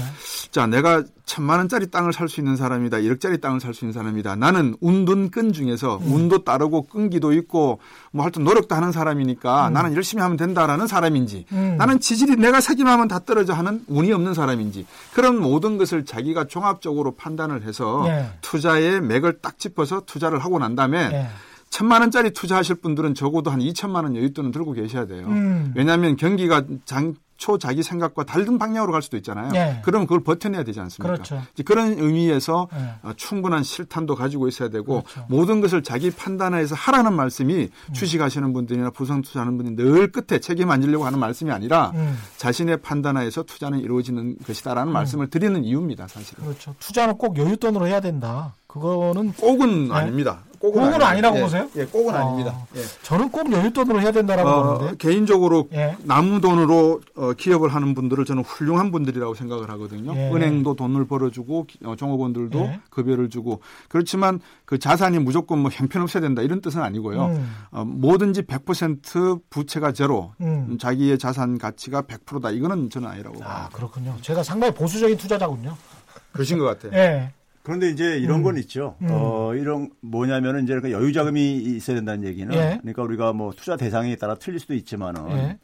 자, 내가 천만 원짜리 땅을 살 수 있는 사람이다. 1억짜리 땅을 살 수 있는 사람이다. 나는 운돈 끈 중에서 음. 운도 따르고 끈기도 있고 뭐 하여튼 노력도 하는 사람이니까 나는 열심히 하면 된다라는 사람인지 음. 나는 지질이 내가 사기만 하면 다 떨어져 하는 운이 없는 사람인지 그런 모든 것을 자기가 종합적으로 판단을 해서 네. 투자의 맥을 딱 짚어서 투자를 하고 난 다음에 예. 천만 원짜리 투자하실 분들은 적어도 한 2천만 원 여윳돈은 들고 계셔야 돼요. 음. 왜냐하면 경기가 장 초 자기 생각과 다른 방향으로 갈 수도 있잖아요. 네. 그럼 그걸 버텨내야 되지 않습니까? 그렇죠. 그런 의미에서 네. 어, 충분한 실탄도 가지고 있어야 되고 그렇죠. 모든 것을 자기 판단해서 하라는 말씀이 음. 주식하시는 분들이나 부상 투자하는 분이 늘 끝에 책임 안 지려고 하는 말씀이 아니라 음. 자신의 판단하에서 투자는 이루어지는 것이다라는 말씀을 드리는 이유입니다, 사실은. 그렇죠. 투자는 꼭 여윳돈으로 해야 된다. 그거는 꼭은 네? 아닙니다. 꼭은 아닙니다. 아니라고 예, 보세요? 예, 꼭은 아. 아닙니다. 예. 저는 꼭 여윳돈으로 해야 된다라고 어, 보는데. 개인적으로 예. 남은 돈으로 어, 기업을 하는 분들을 저는 훌륭한 분들이라고 생각을 하거든요. 예. 은행도 돈을 벌어주고 기- 어, 종업원들도 예. 급여를 주고 그렇지만 그 자산이 무조건 뭐 형편없어야 된다 이런 뜻은 아니고요. 음. 어, 뭐든지 100% 부채가 제로, 음. 음, 자기의 자산 가치가 100%다 이거는 저는 아니라고 아, 봅니다. 그렇군요. 제가 상당히 보수적인 투자자군요. 그러신 것 같아요. 예. 그런데 이제 이런 건 있죠. 음. 어, 이런 뭐냐면은 이제 그러니까 여유 자금이 있어야 된다는 얘기는 예. 그러니까 우리가 뭐 투자 대상에 따라 틀릴 수도 있지만은 예.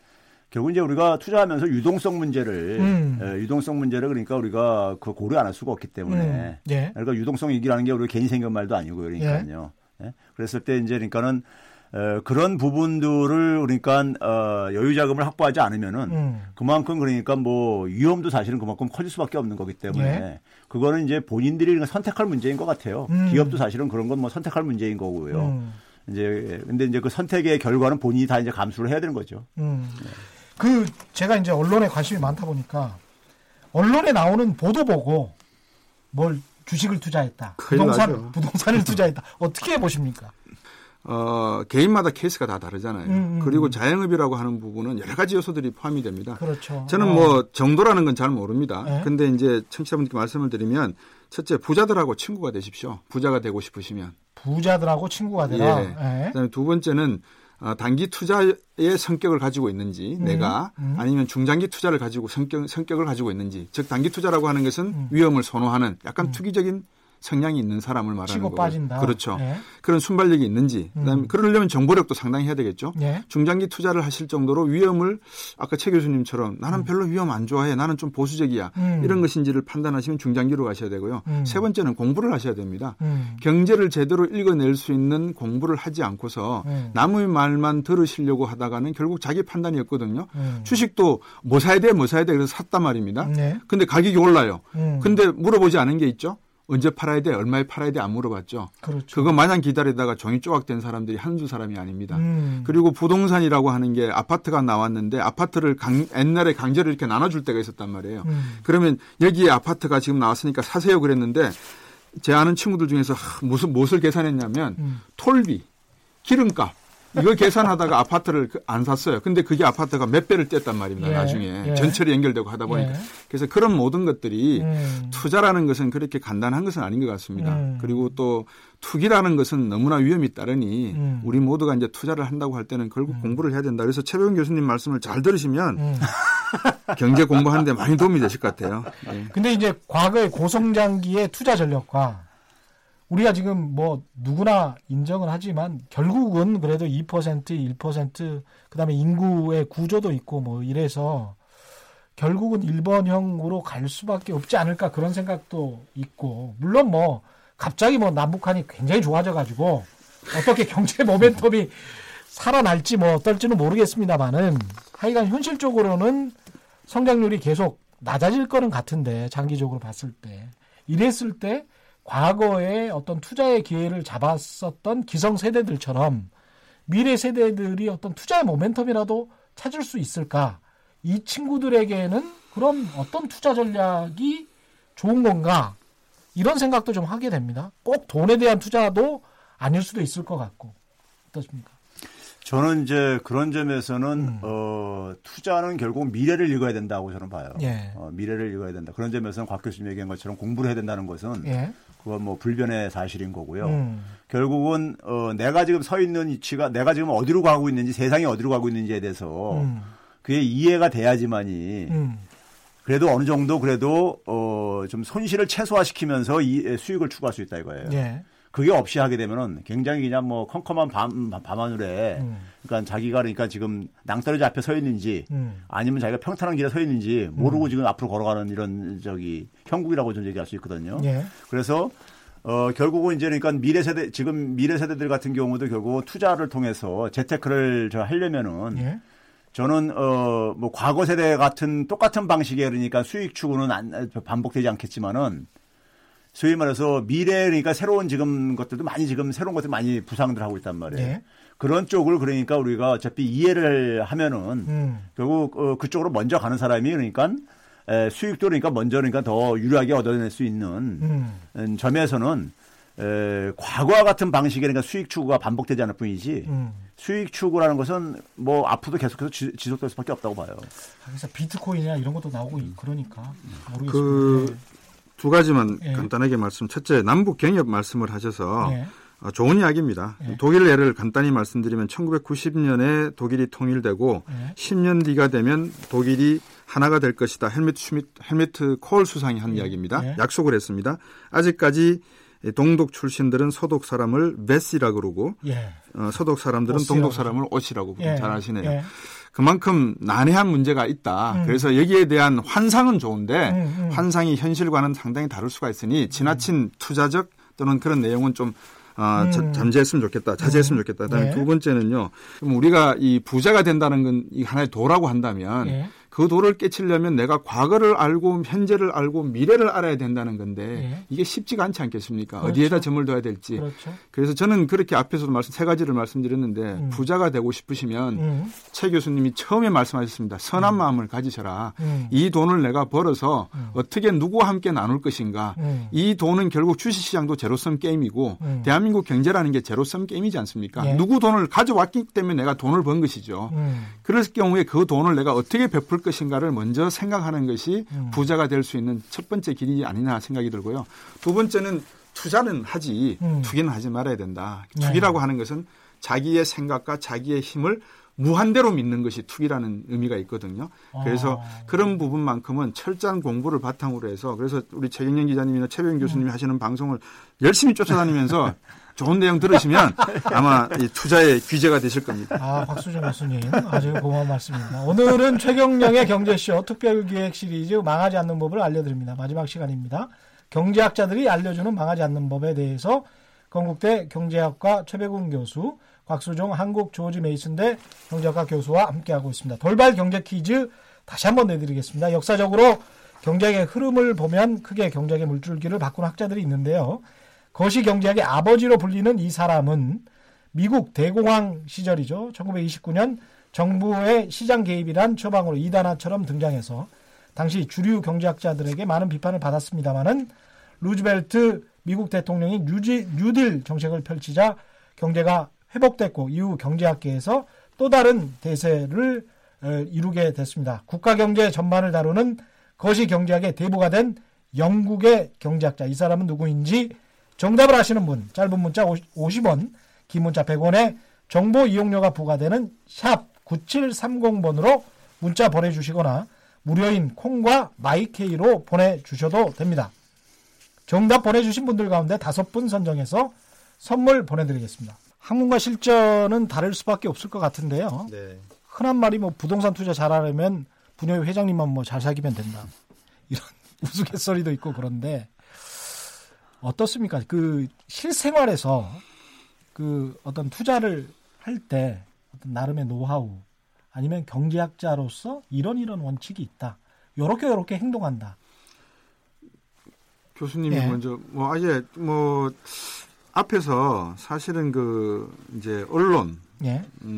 결국 이제 우리가 투자하면서 유동성 문제를 음. 예, 유동성 문제를 그러니까 우리가 그 고려 안 할 수가 없기 때문에 음. 예. 그러니까 유동성 위기라는 게 우리 괜히 생긴 말도 아니고요. 그러니까요. 예? 그랬을 때 이제 그러니까는 어, 그런 부분들을 그러니까 어, 여유 자금을 확보하지 않으면은 음. 그만큼 그러니까 뭐 위험도 사실은 그만큼 커질 수밖에 없는 거기 때문에 예. 그거는 이제 본인들이 그러니까 선택할 문제인 것 같아요. 음. 기업도 사실은 그런 건 뭐 선택할 문제인 거고요. 음. 이제 근데 이제 그 선택의 결과는 본인이 다 이제 감수를 해야 되는 거죠. 음. 그 제가 이제 언론에 관심이 많다 보니까 언론에 나오는 보도 보고 뭘 주식을 투자했다. 부동산 나죠. 부동산을 투자했다. 어떻게 보십니까? 어, 개인마다 케이스가 다 다르잖아요. 음, 음, 그리고 음. 자영업이라고 하는 부분은 여러 가지 요소들이 포함이 됩니다. 그렇죠. 저는 어. 뭐 정도라는 건 잘 모릅니다. 네. 근데 이제 청취자분께 말씀을 드리면 첫째 부자들하고 친구가 되십시오. 부자가 되고 싶으시면. 부자들하고 친구가 되라. 예. 예. 그다음에 두 번째는 어, 단기 투자의 성격을 가지고 있는지 내가 음. 아니면 중장기 투자를 가지고 성격 성격을 가지고 있는지 즉 단기 투자라고 하는 것은 음. 위험을 선호하는 약간 투기적인 성향이 있는 사람을 말하는 거고 빠진다. 그렇죠. 예. 그런 순발력이 있는지 그다음에 음. 그러려면 정보력도 상당히 해야 되겠죠. 예. 중장기 투자를 하실 정도로 위험을 아까 최 교수님처럼 나는 별로 위험 안 좋아해. 나는 좀 보수적이야. 음. 이런 것인지를 판단하시면 중장기로 가셔야 되고요. 음. 세 번째는 공부를 하셔야 됩니다. 음. 경제를 제대로 읽어낼 수 있는 공부를 하지 않고서 음. 남의 말만 들으시려고 하다가는 결국 자기 판단이었거든요. 음. 주식도 뭐 사야 돼, 뭐 사야 돼. 그래서 샀단 말입니다. 네. 근데 가격이 올라요. 음. 근데 물어보지 않은 게 있죠. 언제 팔아야 돼, 얼마에 팔아야 돼 안 물어봤죠. 그렇죠. 그거 마냥 기다리다가 종이 조각된 사람들이 한두 사람이 아닙니다. 음. 그리고 부동산이라고 하는 게 아파트가 나왔는데 아파트를 강- 옛날에 강제로 이렇게 나눠줄 때가 있었단 말이에요. 음. 그러면 여기에 아파트가 지금 나왔으니까 사세요 그랬는데 제 아는 친구들 중에서 하, 무슨 무엇을 계산했냐면 음. 톨비, 기름값 이걸 계산하다가 아파트를 그- 안 샀어요. 근데 그게 아파트가 몇 배를 뗐단 말입니다. 예, 나중에 예. 전철이 연결되고 하다 보니까 예. 그래서 그런 모든 것들이 음. 투자라는 것은 그렇게 간단한 것은 아닌 것 같습니다. 음. 그리고 또 투기라는 것은 너무나 위험이 따르니 음. 우리 모두가 이제 투자를 한다고 할 때는 결국 공부를 해야 된다. 그래서 최백운 교수님 말씀을 잘 들으시면 음. 경제 공부하는데 많이 도움이 되실 것 같아요. 예. 근데 이제 과거의 고성장기의 투자 전략과 우리가 지금 뭐 누구나 인정을 하지만 결국은 그래도 2% 1% 그다음에 인구의 구조도 있고 뭐 이래서 결국은 일본형으로 갈 수밖에 없지 않을까 그런 생각도 있고. 물론 뭐 갑자기 뭐 남북한이 굉장히 좋아져 가지고 어떻게 경제 모멘텀이 살아날지 뭐 어떨지는 모르겠습니다만은 하여간 현실적으로는 성장률이 계속 낮아질 거는 같은데 장기적으로 봤을 때. 이랬을 때 과거에 어떤 투자의 기회를 잡았었던 기성 세대들처럼 미래 세대들이 어떤 투자의 모멘텀이라도 찾을 수 있을까? 이 친구들에게는 그럼 어떤 투자 전략이 좋은 건가? 이런 생각도 좀 하게 됩니다. 꼭 돈에 대한 투자도 아닐 수도 있을 것 같고 어떻습니까? 저는 이제 그런 점에서는 음. 어, 투자는 결국 미래를 읽어야 된다고 저는 봐요. 예. 어, 미래를 읽어야 된다. 그런 점에서는 곽 교수님 얘기한 것처럼 공부를 해야 된다는 것은 예. 그건 뭐 불변의 사실인 거고요. 음. 결국은 어, 내가 지금 서 있는 위치가 내가 지금 어디로 가고 있는지 세상이 어디로 가고 있는지에 대해서 음. 그게 이해가 돼야지만이 음. 그래도 어느 정도 그래도 어, 좀 손실을 최소화시키면서 이 수익을 추구할 수 있다 이거예요. 예. 그게 없이 하게 되면은 굉장히 그냥 뭐 컴컴한 밤, 밤하늘에 음. 그러니까 자기가 그러니까 지금 낭떠러지 앞에 서 있는지 음. 아니면 자기가 평탄한 길에 서 있는지 모르고 지금 앞으로 걸어가는 이런 저기 형국이라고 좀 얘기할 수 있거든요. 예. 그래서 어 결국은 이제 그러니까 미래 세대 지금 미래 세대들 같은 경우도 결국 투자를 통해서 재테크를 저 하려면은 예. 저는 어 뭐 과거 세대 같은 똑같은 방식의 그러니까 수익 추구는 안, 반복되지 않겠지만은 소위 말해서 미래 그러니까 새로운 지금 것들도 많이 지금 새로운 것들 많이 부상들 하고 있단 말이에요. 예. 그런 쪽을 그러니까 우리가 어차피 이해를 하면은 음. 결국 어, 그쪽으로 먼저 가는 사람이 그러니까 에, 수익도 그러니까 먼저 그러니까 더 유리하게 얻어낼 수 있는 음. 음, 점에서는 에, 과거와 같은 방식의 그러니까 수익 추구가 반복되지 않을 뿐이지 음. 수익 추구라는 것은 뭐 앞으로도 계속해서 지, 지속될 수밖에 없다고 봐요. 그래서 비트코인이나 이런 것도 나오고 있- 그러니까 모르겠습니다. 그 두 가지만 예. 간단하게 말씀. 첫째, 남북 경협 말씀을 하셔서 예. 어, 좋은 이야기입니다. 예. 독일 예를 간단히 말씀드리면 1990년에 독일이 통일되고 예. 10년 뒤가 되면 독일이 하나가 될 것이다. 헬무트 슈미트, 헬무트 콜 수상이 한 이야기입니다. 예. 약속을 했습니다. 아직까지 동독 출신들은 서독 사람을 Wessi라 그러고 예. 어, 서독 사람들은 Ossi라고 동독 사람을 예. 잘 아시네요. 예. 그만큼 난해한 문제가 있다. 음. 그래서 여기에 대한 환상은 좋은데 음, 음. 환상이 현실과는 상당히 다를 수가 있으니 지나친 투자적 또는 그런 내용은 좀 어, 자- 음. 잠재했으면 좋겠다. 자제했으면 좋겠다. 그다음에 네. 두 번째는요. 우리가 이 부자가 된다는 건 이 하나의 도라고 한다면 예. 그 도를 깨치려면 내가 과거를 알고 현재를 알고 미래를 알아야 된다는 건데 예. 이게 쉽지가 않지 않겠습니까? 그렇죠. 어디에다 점을 둬야 될지. 그렇죠. 그래서 저는 그렇게 앞에서도 말씀 세 가지를 말씀드렸는데 음. 부자가 되고 싶으시면 음. 최 교수님이 처음에 말씀하셨습니다. 선한 마음을 가지셔라. 음. 이 돈을 내가 벌어서 음. 어떻게 누구와 함께 나눌 것인가. 음. 이 돈은 결국 주식시장도 제로섬 게임이고 음. 대한민국 경제라는 게 제로섬 게임이지 않습니까? 예. 누구 돈을 가져왔기 때문에 내가 돈을 번 것이죠. 음. 그럴 경우에 그 돈을 내가 어떻게 베풀 것인가를 먼저 생각하는 것이 음. 부자가 될 수 있는 첫 번째 길이 아니나 생각이 들고요. 두 번째는 투자는 하지 음. 투기는 하지 말아야 된다. 네. 투기라고 하는 것은 자기의 생각과 자기의 힘을 무한대로 믿는 것이 투기라는 의미가 있거든요. 그래서 아. 그런 부분만큼은 철저한 공부를 바탕으로 해서 그래서 우리 최경영 기자님이나 최병 교수님이 하시는 방송을 열심히 쫓아다니면서 좋은 내용 들으시면 아마 이 투자의 귀재가 되실 겁니다. 아, 박수정 교수님 아주 고마운 말씀입니다. 오늘은 최경령의 경제쇼 특별기획 시리즈 망하지 않는 법을 알려드립니다. 마지막 시간입니다. 경제학자들이 알려주는 망하지 않는 법에 대해서 건국대 경제학과 최백운 교수, 곽수종 한국 조지 메이슨대 경제학과 교수와 함께하고 있습니다. 돌발 경제 퀴즈 다시 한번 내드리겠습니다. 역사적으로 경제의 흐름을 보면 크게 경제의 물줄기를 바꾼 학자들이 있는데요. 거시 경제학의 아버지로 불리는 이 사람은 미국 대공황 시절이죠. 1929년 정부의 시장 개입이란 처방으로 이단화처럼 등장해서 당시 주류 경제학자들에게 많은 비판을 받았습니다마는 루즈벨트 미국 대통령이 뉴지, 뉴딜 정책을 펼치자 경제가 회복됐고 이후 경제학계에서 또 다른 대세를 어, 이루게 됐습니다. 국가 경제 전반을 다루는 거시 경제학의 대부가 된 영국의 경제학자 이 사람은 누구인지 정답을 아시는 분 짧은 문자 50 원 긴 문자 100원에 정보 이용료가 부과되는 샵 9730번으로 문자 보내주시거나 무료인 콩과 마이케이로 보내주셔도 됩니다. 정답 보내주신 분들 가운데 다섯 분 선정해서 선물 보내드리겠습니다. 학문과 실전은 다를 수밖에 없을 것 같은데요. 네. 흔한 말이 뭐 부동산 투자 잘하려면 분녀의 회장님만 뭐 잘 사귀면 된다. 이런 우스갯소리도 있고 그런데 어떻습니까? 그 실생활에서 그 어떤 투자를 할 때 어떤 나름의 노하우 아니면 경제학자로서 이런 이런 원칙이 있다. 요렇게 요렇게 행동한다. 교수님이 예. 먼저 뭐 아예 뭐 앞에서 사실은 그 이제 언론 예.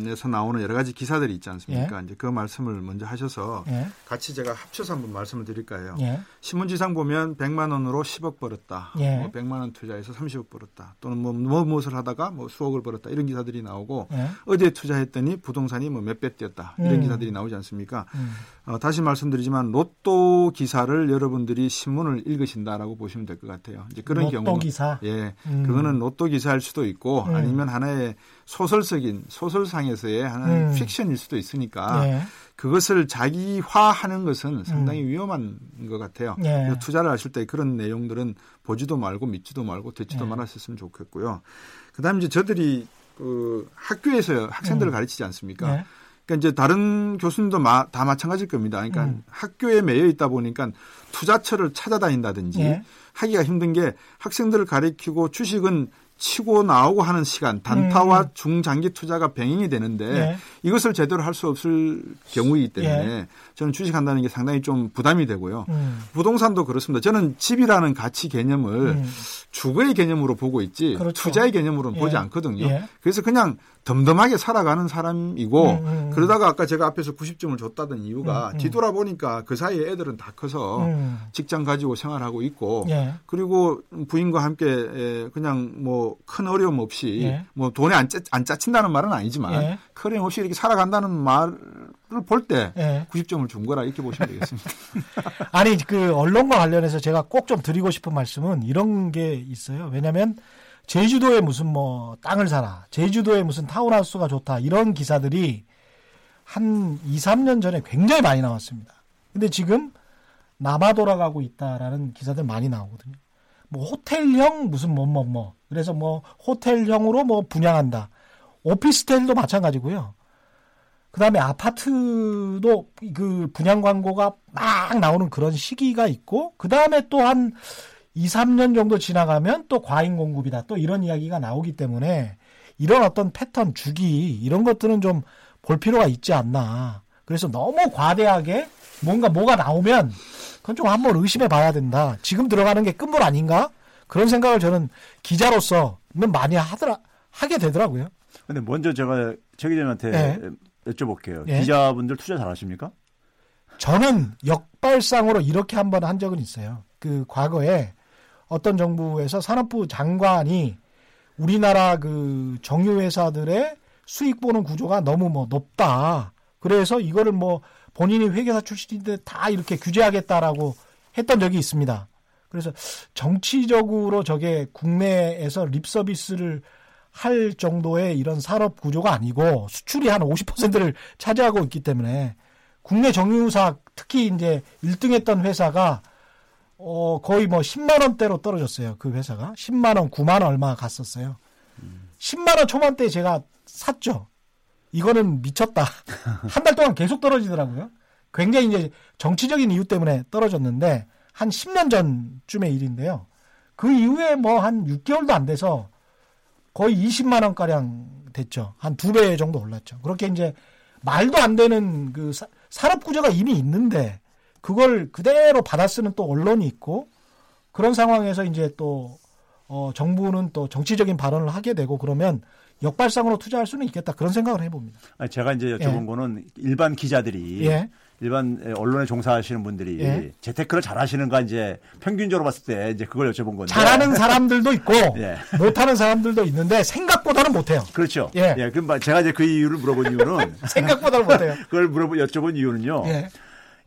에서 나오는 여러 가지 기사들이 있지 예. 않습니까? 이제 그 말씀을 먼저 하셔서 예. 같이 제가 합쳐서 한번 말씀을 드릴까요? 예. 신문지상 보면 100만 원으로 10억 벌었다. 예. 뭐 100만 원 투자해서 30억 벌었다. 또는 뭐, 뭐 무엇을 하다가 뭐 수억을 벌었다. 이런 기사들이 나오고 예. 어디에 투자했더니 부동산이 뭐 몇 배 뛰었다. 이런 음. 기사들이 나오지 않습니까? 음. 어, 다시 말씀드리지만 로또 기사를 여러분들이 신문을 읽으신다라고 보시면 될 것 같아요. 이제 그런 로또 경우 기사. 예, 음. 그거는 로또 기사일 수도 있고 음. 아니면 하나의 소설적인 소설상에서의 하나의 음. 픽션일 수도 있으니까 예. 그것을 자기화하는 것은 상당히 위험한 것 같아요. 음. 예. 그래서 투자를 하실 때 그런 내용들은 보지도 말고 믿지도 말고 듣지도 예. 말았으면 좋겠고요. 그다음에 이제 저들이 그 학교에서 학생들을 음. 가르치지 않습니까? 예. 그러니까 이제 다른 교수님도 마- 다 마찬가지일 겁니다. 그러니까 음. 학교에 매여 있다 보니까 투자처를 찾아다닌다든지 예. 하기가 힘든 게 학생들을 가리키고 주식은 치고 나오고 하는 시간 단타와 음. 중장기 투자가 병행이 되는데 예. 이것을 제대로 할 수 없을 경우이기 때문에 저는 주식한다는 게 상당히 좀 부담이 되고요. 음. 부동산도 그렇습니다. 저는 집이라는 가치 개념을 음. 주거의 개념으로 보고 있지 그렇죠. 투자의 개념으로는 예. 보지 않거든요. 예. 그래서 그냥 덤덤하게 살아가는 사람이고 음, 음, 음. 그러다가 아까 제가 앞에서 90점을 줬다던 이유가 음, 음. 뒤돌아보니까 그 사이에 애들은 다 커서 음. 직장 가지고 생활하고 있고 예. 그리고 부인과 함께 에, 그냥 뭐 큰 어려움 없이 예. 뭐 돈에 안, 짜, 안 짜친다는 말은 아니지만 예. 큰 어려움 없이 이렇게 살아간다는 말을 볼때 예. 90점을 준 거라 이렇게 보시면 되겠습니다. 아니 그 언론과 관련해서 제가 꼭 좀 드리고 싶은 말씀은 이런 게 있어요. 왜냐하면 제주도에 무슨 뭐 땅을 사라, 제주도에 무슨 타운하우스가 좋다 이런 기사들이 한 2, 3년 전에 굉장히 많이 나왔습니다. 근데 지금 남아 돌아가고 있다라는 기사들 많이 나오거든요. 뭐 호텔형 무슨 뭐 뭐 뭐. 그래서 뭐 호텔형으로 뭐 분양한다. 오피스텔도 마찬가지고요. 그다음에 아파트도 그 분양 광고가 막 나오는 그런 시기가 있고 그다음에 또한 2, 3년 정도 지나가면 또 과잉 공급이다. 또 이런 이야기가 나오기 때문에 이런 어떤 패턴 주기 이런 것들은 좀 볼 필요가 있지 않나. 그래서 너무 과대하게 뭔가 뭐가 나오면 그건 좀 한번 의심해 봐야 된다. 지금 들어가는 게 끝물 아닌가? 그런 생각을 저는 기자로서는 많이 하더라 하게 되더라고요. 근데 먼저 제가 최 기자님한테 예. 여쭤볼게요. 예. 기자분들 투자 잘하십니까? 저는 역발상으로 이렇게 한 번한 적은 있어요. 그 과거에 어떤 정부에서 산업부 장관이 우리나라 그 정유회사들의 수익 보는 구조가 너무 뭐 높다. 그래서 이거를 뭐 본인이 회계사 출신인데 다 이렇게 규제하겠다라고 했던 적이 있습니다. 그래서 정치적으로 저게 국내에서 립 서비스를 할 정도의 이런 산업 구조가 아니고 수출이 한 50%를 차지하고 있기 때문에 국내 정유사 특히 이제 1등 했던 회사가 어 거의 뭐 10만 원대로 떨어졌어요. 그 회사가 10만 원, 9만 원 얼마 갔었어요. 10만 원 초반대에 제가 샀죠. 이거는 미쳤다. 한 달 동안 계속 떨어지더라고요. 굉장히 이제 정치적인 이유 때문에 떨어졌는데 한 10년 전쯤의 일인데요. 그 이후에 뭐 한 6개월도 안 돼서 거의 20만 원 가량 됐죠. 한 두 배 정도 올랐죠. 그렇게 이제 말도 안 되는 그 사- 산업 구조가 이미 있는데 그걸 그대로 받아 쓰는 또 언론이 있고 그런 상황에서 이제 또 어, 정부는 또 정치적인 발언을 하게 되고 그러면 역발상으로 투자할 수는 있겠다 그런 생각을 해봅니다. 제가 이제 여쭤본 예. 거는 일반 기자들이 예. 일반 언론에 종사하시는 분들이 예. 재테크를 잘하시는가 이제 평균적으로 봤을 때 이제 그걸 여쭤본 건데 잘하는 사람들도 있고 예. 못하는 사람들도 있는데 생각보다는 못해요. 그렇죠. 예. 예. 그럼 제가 이제 그 이유를 물어본 이유는 생각보다는 못해요. 그걸 물어보 여쭤본 이유는요.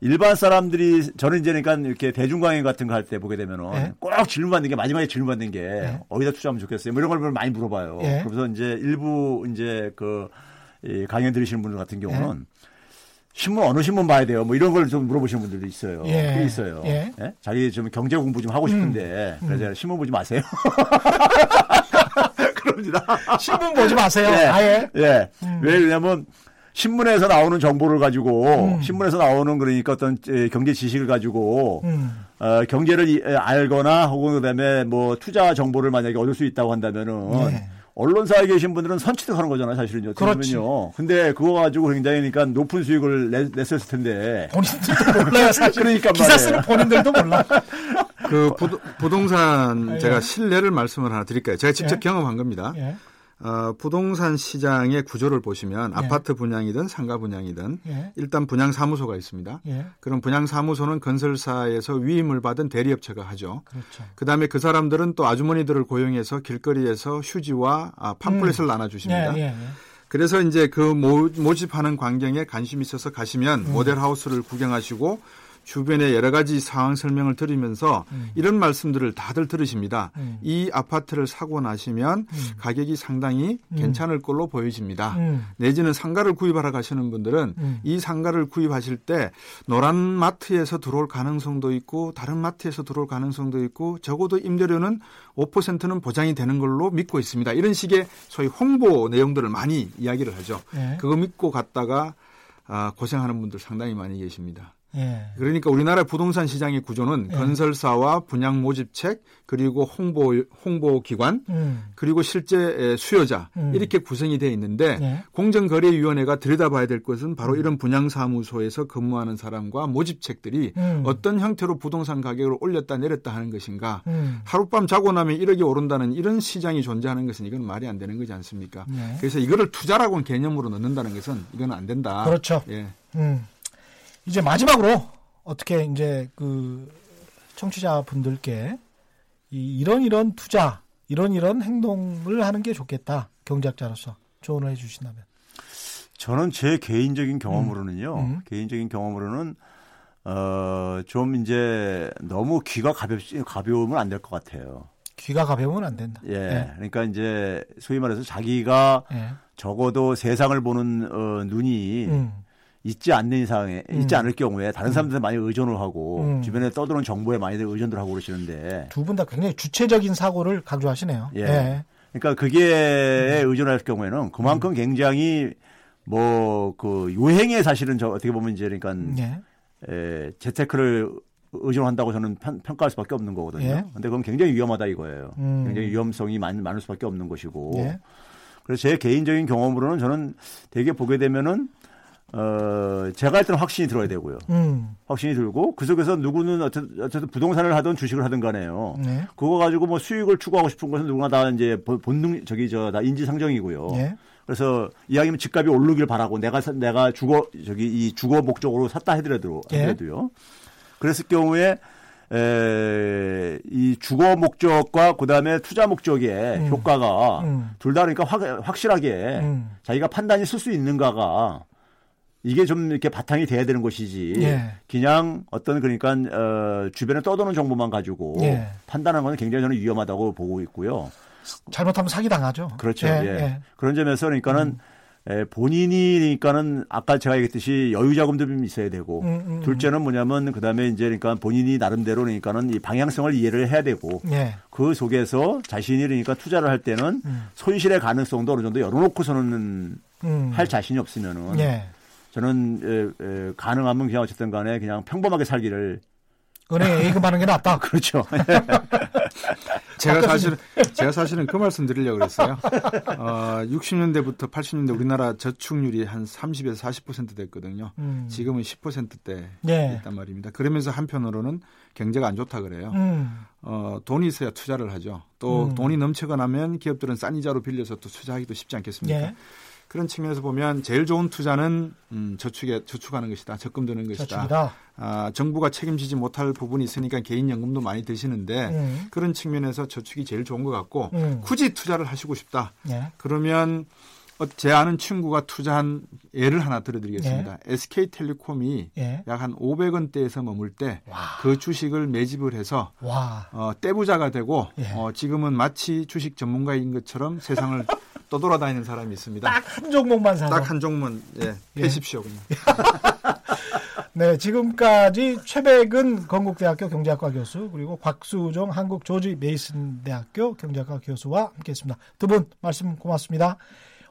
예. 일반 사람들이 저는 이제 그러니까 이렇게 대중 강의 같은 거 할 때 보게 되면은 예. 꼭 질문 받는 게 마지막에 질문 받는 게 예. 어디다 투자하면 좋겠어요. 뭐 이런 걸 많이 물어봐요. 예. 그래서 이제 일부 이제 그 이 강연 들으시는 분들 같은 경우는 신문 어느 신문 봐야 돼요. 뭐 이런 걸 좀 물어보시는 분들도 있어요. 예. 꽤 있어요. 예. 예? 자기 좀 경제 공부 좀 하고 싶은데 음. 그래서 신문 보지 마세요. 그럽니다. 신문 보지 마세요. 예. 아예. 예. 음. 왜 그러냐면 신문에서 나오는 정보를 가지고 음. 신문에서 나오는 그러니까 어떤 에, 경제 지식을 가지고 음. 어, 경제를 알거나 혹은 그다음에 뭐 투자 정보를 만약에 얻을 수 있다고 한다면은 네. 언론사에 계신 분들은 선취득하는 거잖아요, 사실은요. 그러면요. 근데 그거 가지고 굉장히 그러니까 높은 수익을 내, 냈을 텐데. 본인들도 몰라요, 사실. 그러니까 기사. 쓰는 본인들도 몰라. 그 부도, 부동산 예. 제가 실례를 말씀을 하나 드릴까요? 제가 직접 예. 경험한 겁니다. 예. 어, 부동산 시장의 구조를 보시면 예. 아파트 분양이든 상가 분양이든 예. 일단 분양 사무소가 있습니다. 예. 그럼 분양 사무소는 건설사에서 위임을 받은 대리업체가 하죠. 그렇죠. 그 다음에 그 사람들은 또 아주머니들을 고용해서 길거리에서 휴지와 아, 팜플렛을 나눠주십니다. 예, 예, 예. 그래서 이제 그 모, 모집하는 광경에 관심 있어서 가시면 음. 모델 하우스를 구경하시고 주변에 여러 가지 상황 설명을 들으면서 이런 말씀들을 다들 들으십니다. 음. 이 아파트를 사고 나시면 가격이 상당히 괜찮을 걸로 보여집니다. 음. 내지는 상가를 구입하러 가시는 분들은 음. 이 상가를 구입하실 때 노란 마트에서 들어올 가능성도 있고 다른 마트에서 들어올 가능성도 있고 적어도 임대료는 5%는 보장이 되는 걸로 믿고 있습니다. 이런 식의 소위 홍보 내용들을 많이 이야기를 하죠. 예. 그거 믿고 갔다가 아, 고생하는 분들 상당히 많이 계십니다. 예. 그러니까 우리나라 부동산 시장의 구조는 예. 건설사와 분양 모집책 그리고 홍보 홍보 기관 음. 그리고 실제 수요자 음. 이렇게 구성이 되어 있는데 예. 공정거래위원회가 들여다봐야 될 것은 바로 이런 분양사무소에서 근무하는 사람과 모집책들이 음. 어떤 형태로 부동산 가격을 올렸다 내렸다 하는 것인가 음. 하룻밤 자고 나면 1억이 오른다는 이런 시장이 존재하는 것은 이건 말이 안 되는 거지 않습니까? 예. 그래서 이거를 투자라고는 개념으로 넣는다는 것은 이건 안 된다. 그렇죠. 예. 음. 이제 마지막으로 어떻게 이제 그 청취자분들께 이 이런 이런 투자, 이런 이런 행동을 하는 게 좋겠다. 경제학자로서 조언을 해 주신다면. 저는 제 개인적인 경험으로는요. 음. 개인적인 경험으로는 어, 좀 이제 너무 귀가 가볍 가벼우면 안 될 것 같아요. 귀가 가벼우면 안 된다. 예. 그러니까 이제 소위 말해서 자기가 예. 적어도 세상을 보는 어, 눈이 음. 있지 않는 이상에 음. 있지 않을 경우에 다른 사람들한테 많이 의존을 하고 음. 주변에 떠도는 정보에 많이들 의존들 하고 그러시는데 두 분 다 굉장히 주체적인 사고를 강조하시네요. 예. 그러니까 그게 의존할 경우에는 그만큼 굉장히 뭐그 요행에 사실은 저 어떻게 보면 이제 그러니까 예. 에, 재테크를 의존한다고 저는 편, 평가할 수밖에 없는 거거든요. 예. 근데 그건 굉장히 위험하다 이거예요. 음. 굉장히 위험성이 많, 많을 수밖에 없는 것이고. 예. 그래서 제 개인적인 경험으로는 저는 되게 보게 되면은 어 제가 할 때는 확신이 들어야 되고요. 음. 확신이 들고 그 속에서 누구는 어쨌든, 어쨌든 부동산을 하든 주식을 하든 간에요. 네. 그거 가지고 뭐 수익을 추구하고 싶은 것은 누구나 다 이제 본- 본능 저기 저 다 인지상정이고요. 예. 그래서 이야기면 집값이 오르길 바라고 내가 사- 내가 주거 저기 이 주거 목적으로 샀다 해더라도 예. 하더라도요. 그랬을 경우에 에, 이 주거 목적과 그다음에 투자 목적의 음. 효과가 음. 둘다 그러니까 확, 확실하게 음. 자기가 판단이 쓸 수 있는가가 이게 좀 이렇게 바탕이 돼야 되는 것이지. 예. 그냥 어떤 그러니까 어, 주변에 떠도는 정보만 가지고 예. 판단하는 건 굉장히 저는 위험하다고 보고 있고요. 잘못하면 사기 당하죠. 그렇죠. 예. 예. 예. 그런 점에서 그러니까는 에, 본인이니까는 아까 제가 얘기했듯이 여유 자금도 좀 있어야 되고 음, 음, 둘째는 뭐냐면 그다음에 이제 그러니까 본인이 나름대로 그러니까는 이 방향성을 이해를 해야 되고 예. 그 속에서 자신이 그러니까 투자를 할 때는 음. 손실의 가능성도 어느 정도 열어놓고서는 음. 할 자신이 없으면은 예. 저는 에, 에, 가능하면 그냥 어쨌든 간에 그냥 평범하게 살기를 은행에 예금하는 게 낫다. 그렇죠. 제가 사실은 제가 사실은 그 말씀 드리려고 그랬어요. 어, 60년대부터 80년대 우리나라 저축률이 한 30에서 40% 됐거든요. 음. 지금은 10%대 예. 있단 말입니다. 그러면서 한편으로는 경제가 안 좋다 그래요. 음. 어, 돈이 있어야 투자를 하죠. 또 음. 돈이 넘쳐가 나면 기업들은 싼 이자로 빌려서 또 투자하기도 쉽지 않겠습니까? 예. 그런 측면에서 보면 제일 좋은 투자는 음, 저축에 저축하는 것이다. 적금 드는 것이다. 저축이다. 아, 정부가 책임지지 못할 부분이 있으니까 개인 연금도 많이 드시는데 음. 그런 측면에서 저축이 제일 좋은 것 같고 음. 굳이 투자를 하시고 싶다. 예. 그러면 어, 제 아는 친구가 투자한 예를 하나 들어드리겠습니다. SK텔레콤이 예. 약한 500원대에서 머물 때 와. 그 주식을 매집을 해서 와. 어, 떼부자가 되고 예. 어, 지금은 마치 주식 전문가인 것처럼 세상을 떠돌아다니는 사람이 있습니다. 딱 한 종목만 사서. 딱 한 종만 예, 예. 패십시오 그냥. 네, 지금까지 최백은 건국대학교 경제학과 교수 그리고 곽수종 한국 조지 메이슨 대학교 경제학과 교수와 함께했습니다. 두 분 말씀 고맙습니다.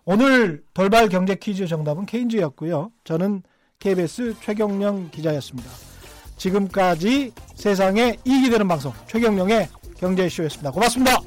오늘 돌발 경제 퀴즈 정답은 케인즈였고요. 저는 KBS 최경령 기자였습니다. 지금까지 세상에 이익이 되는 방송 최경령의 경제쇼였습니다. 고맙습니다.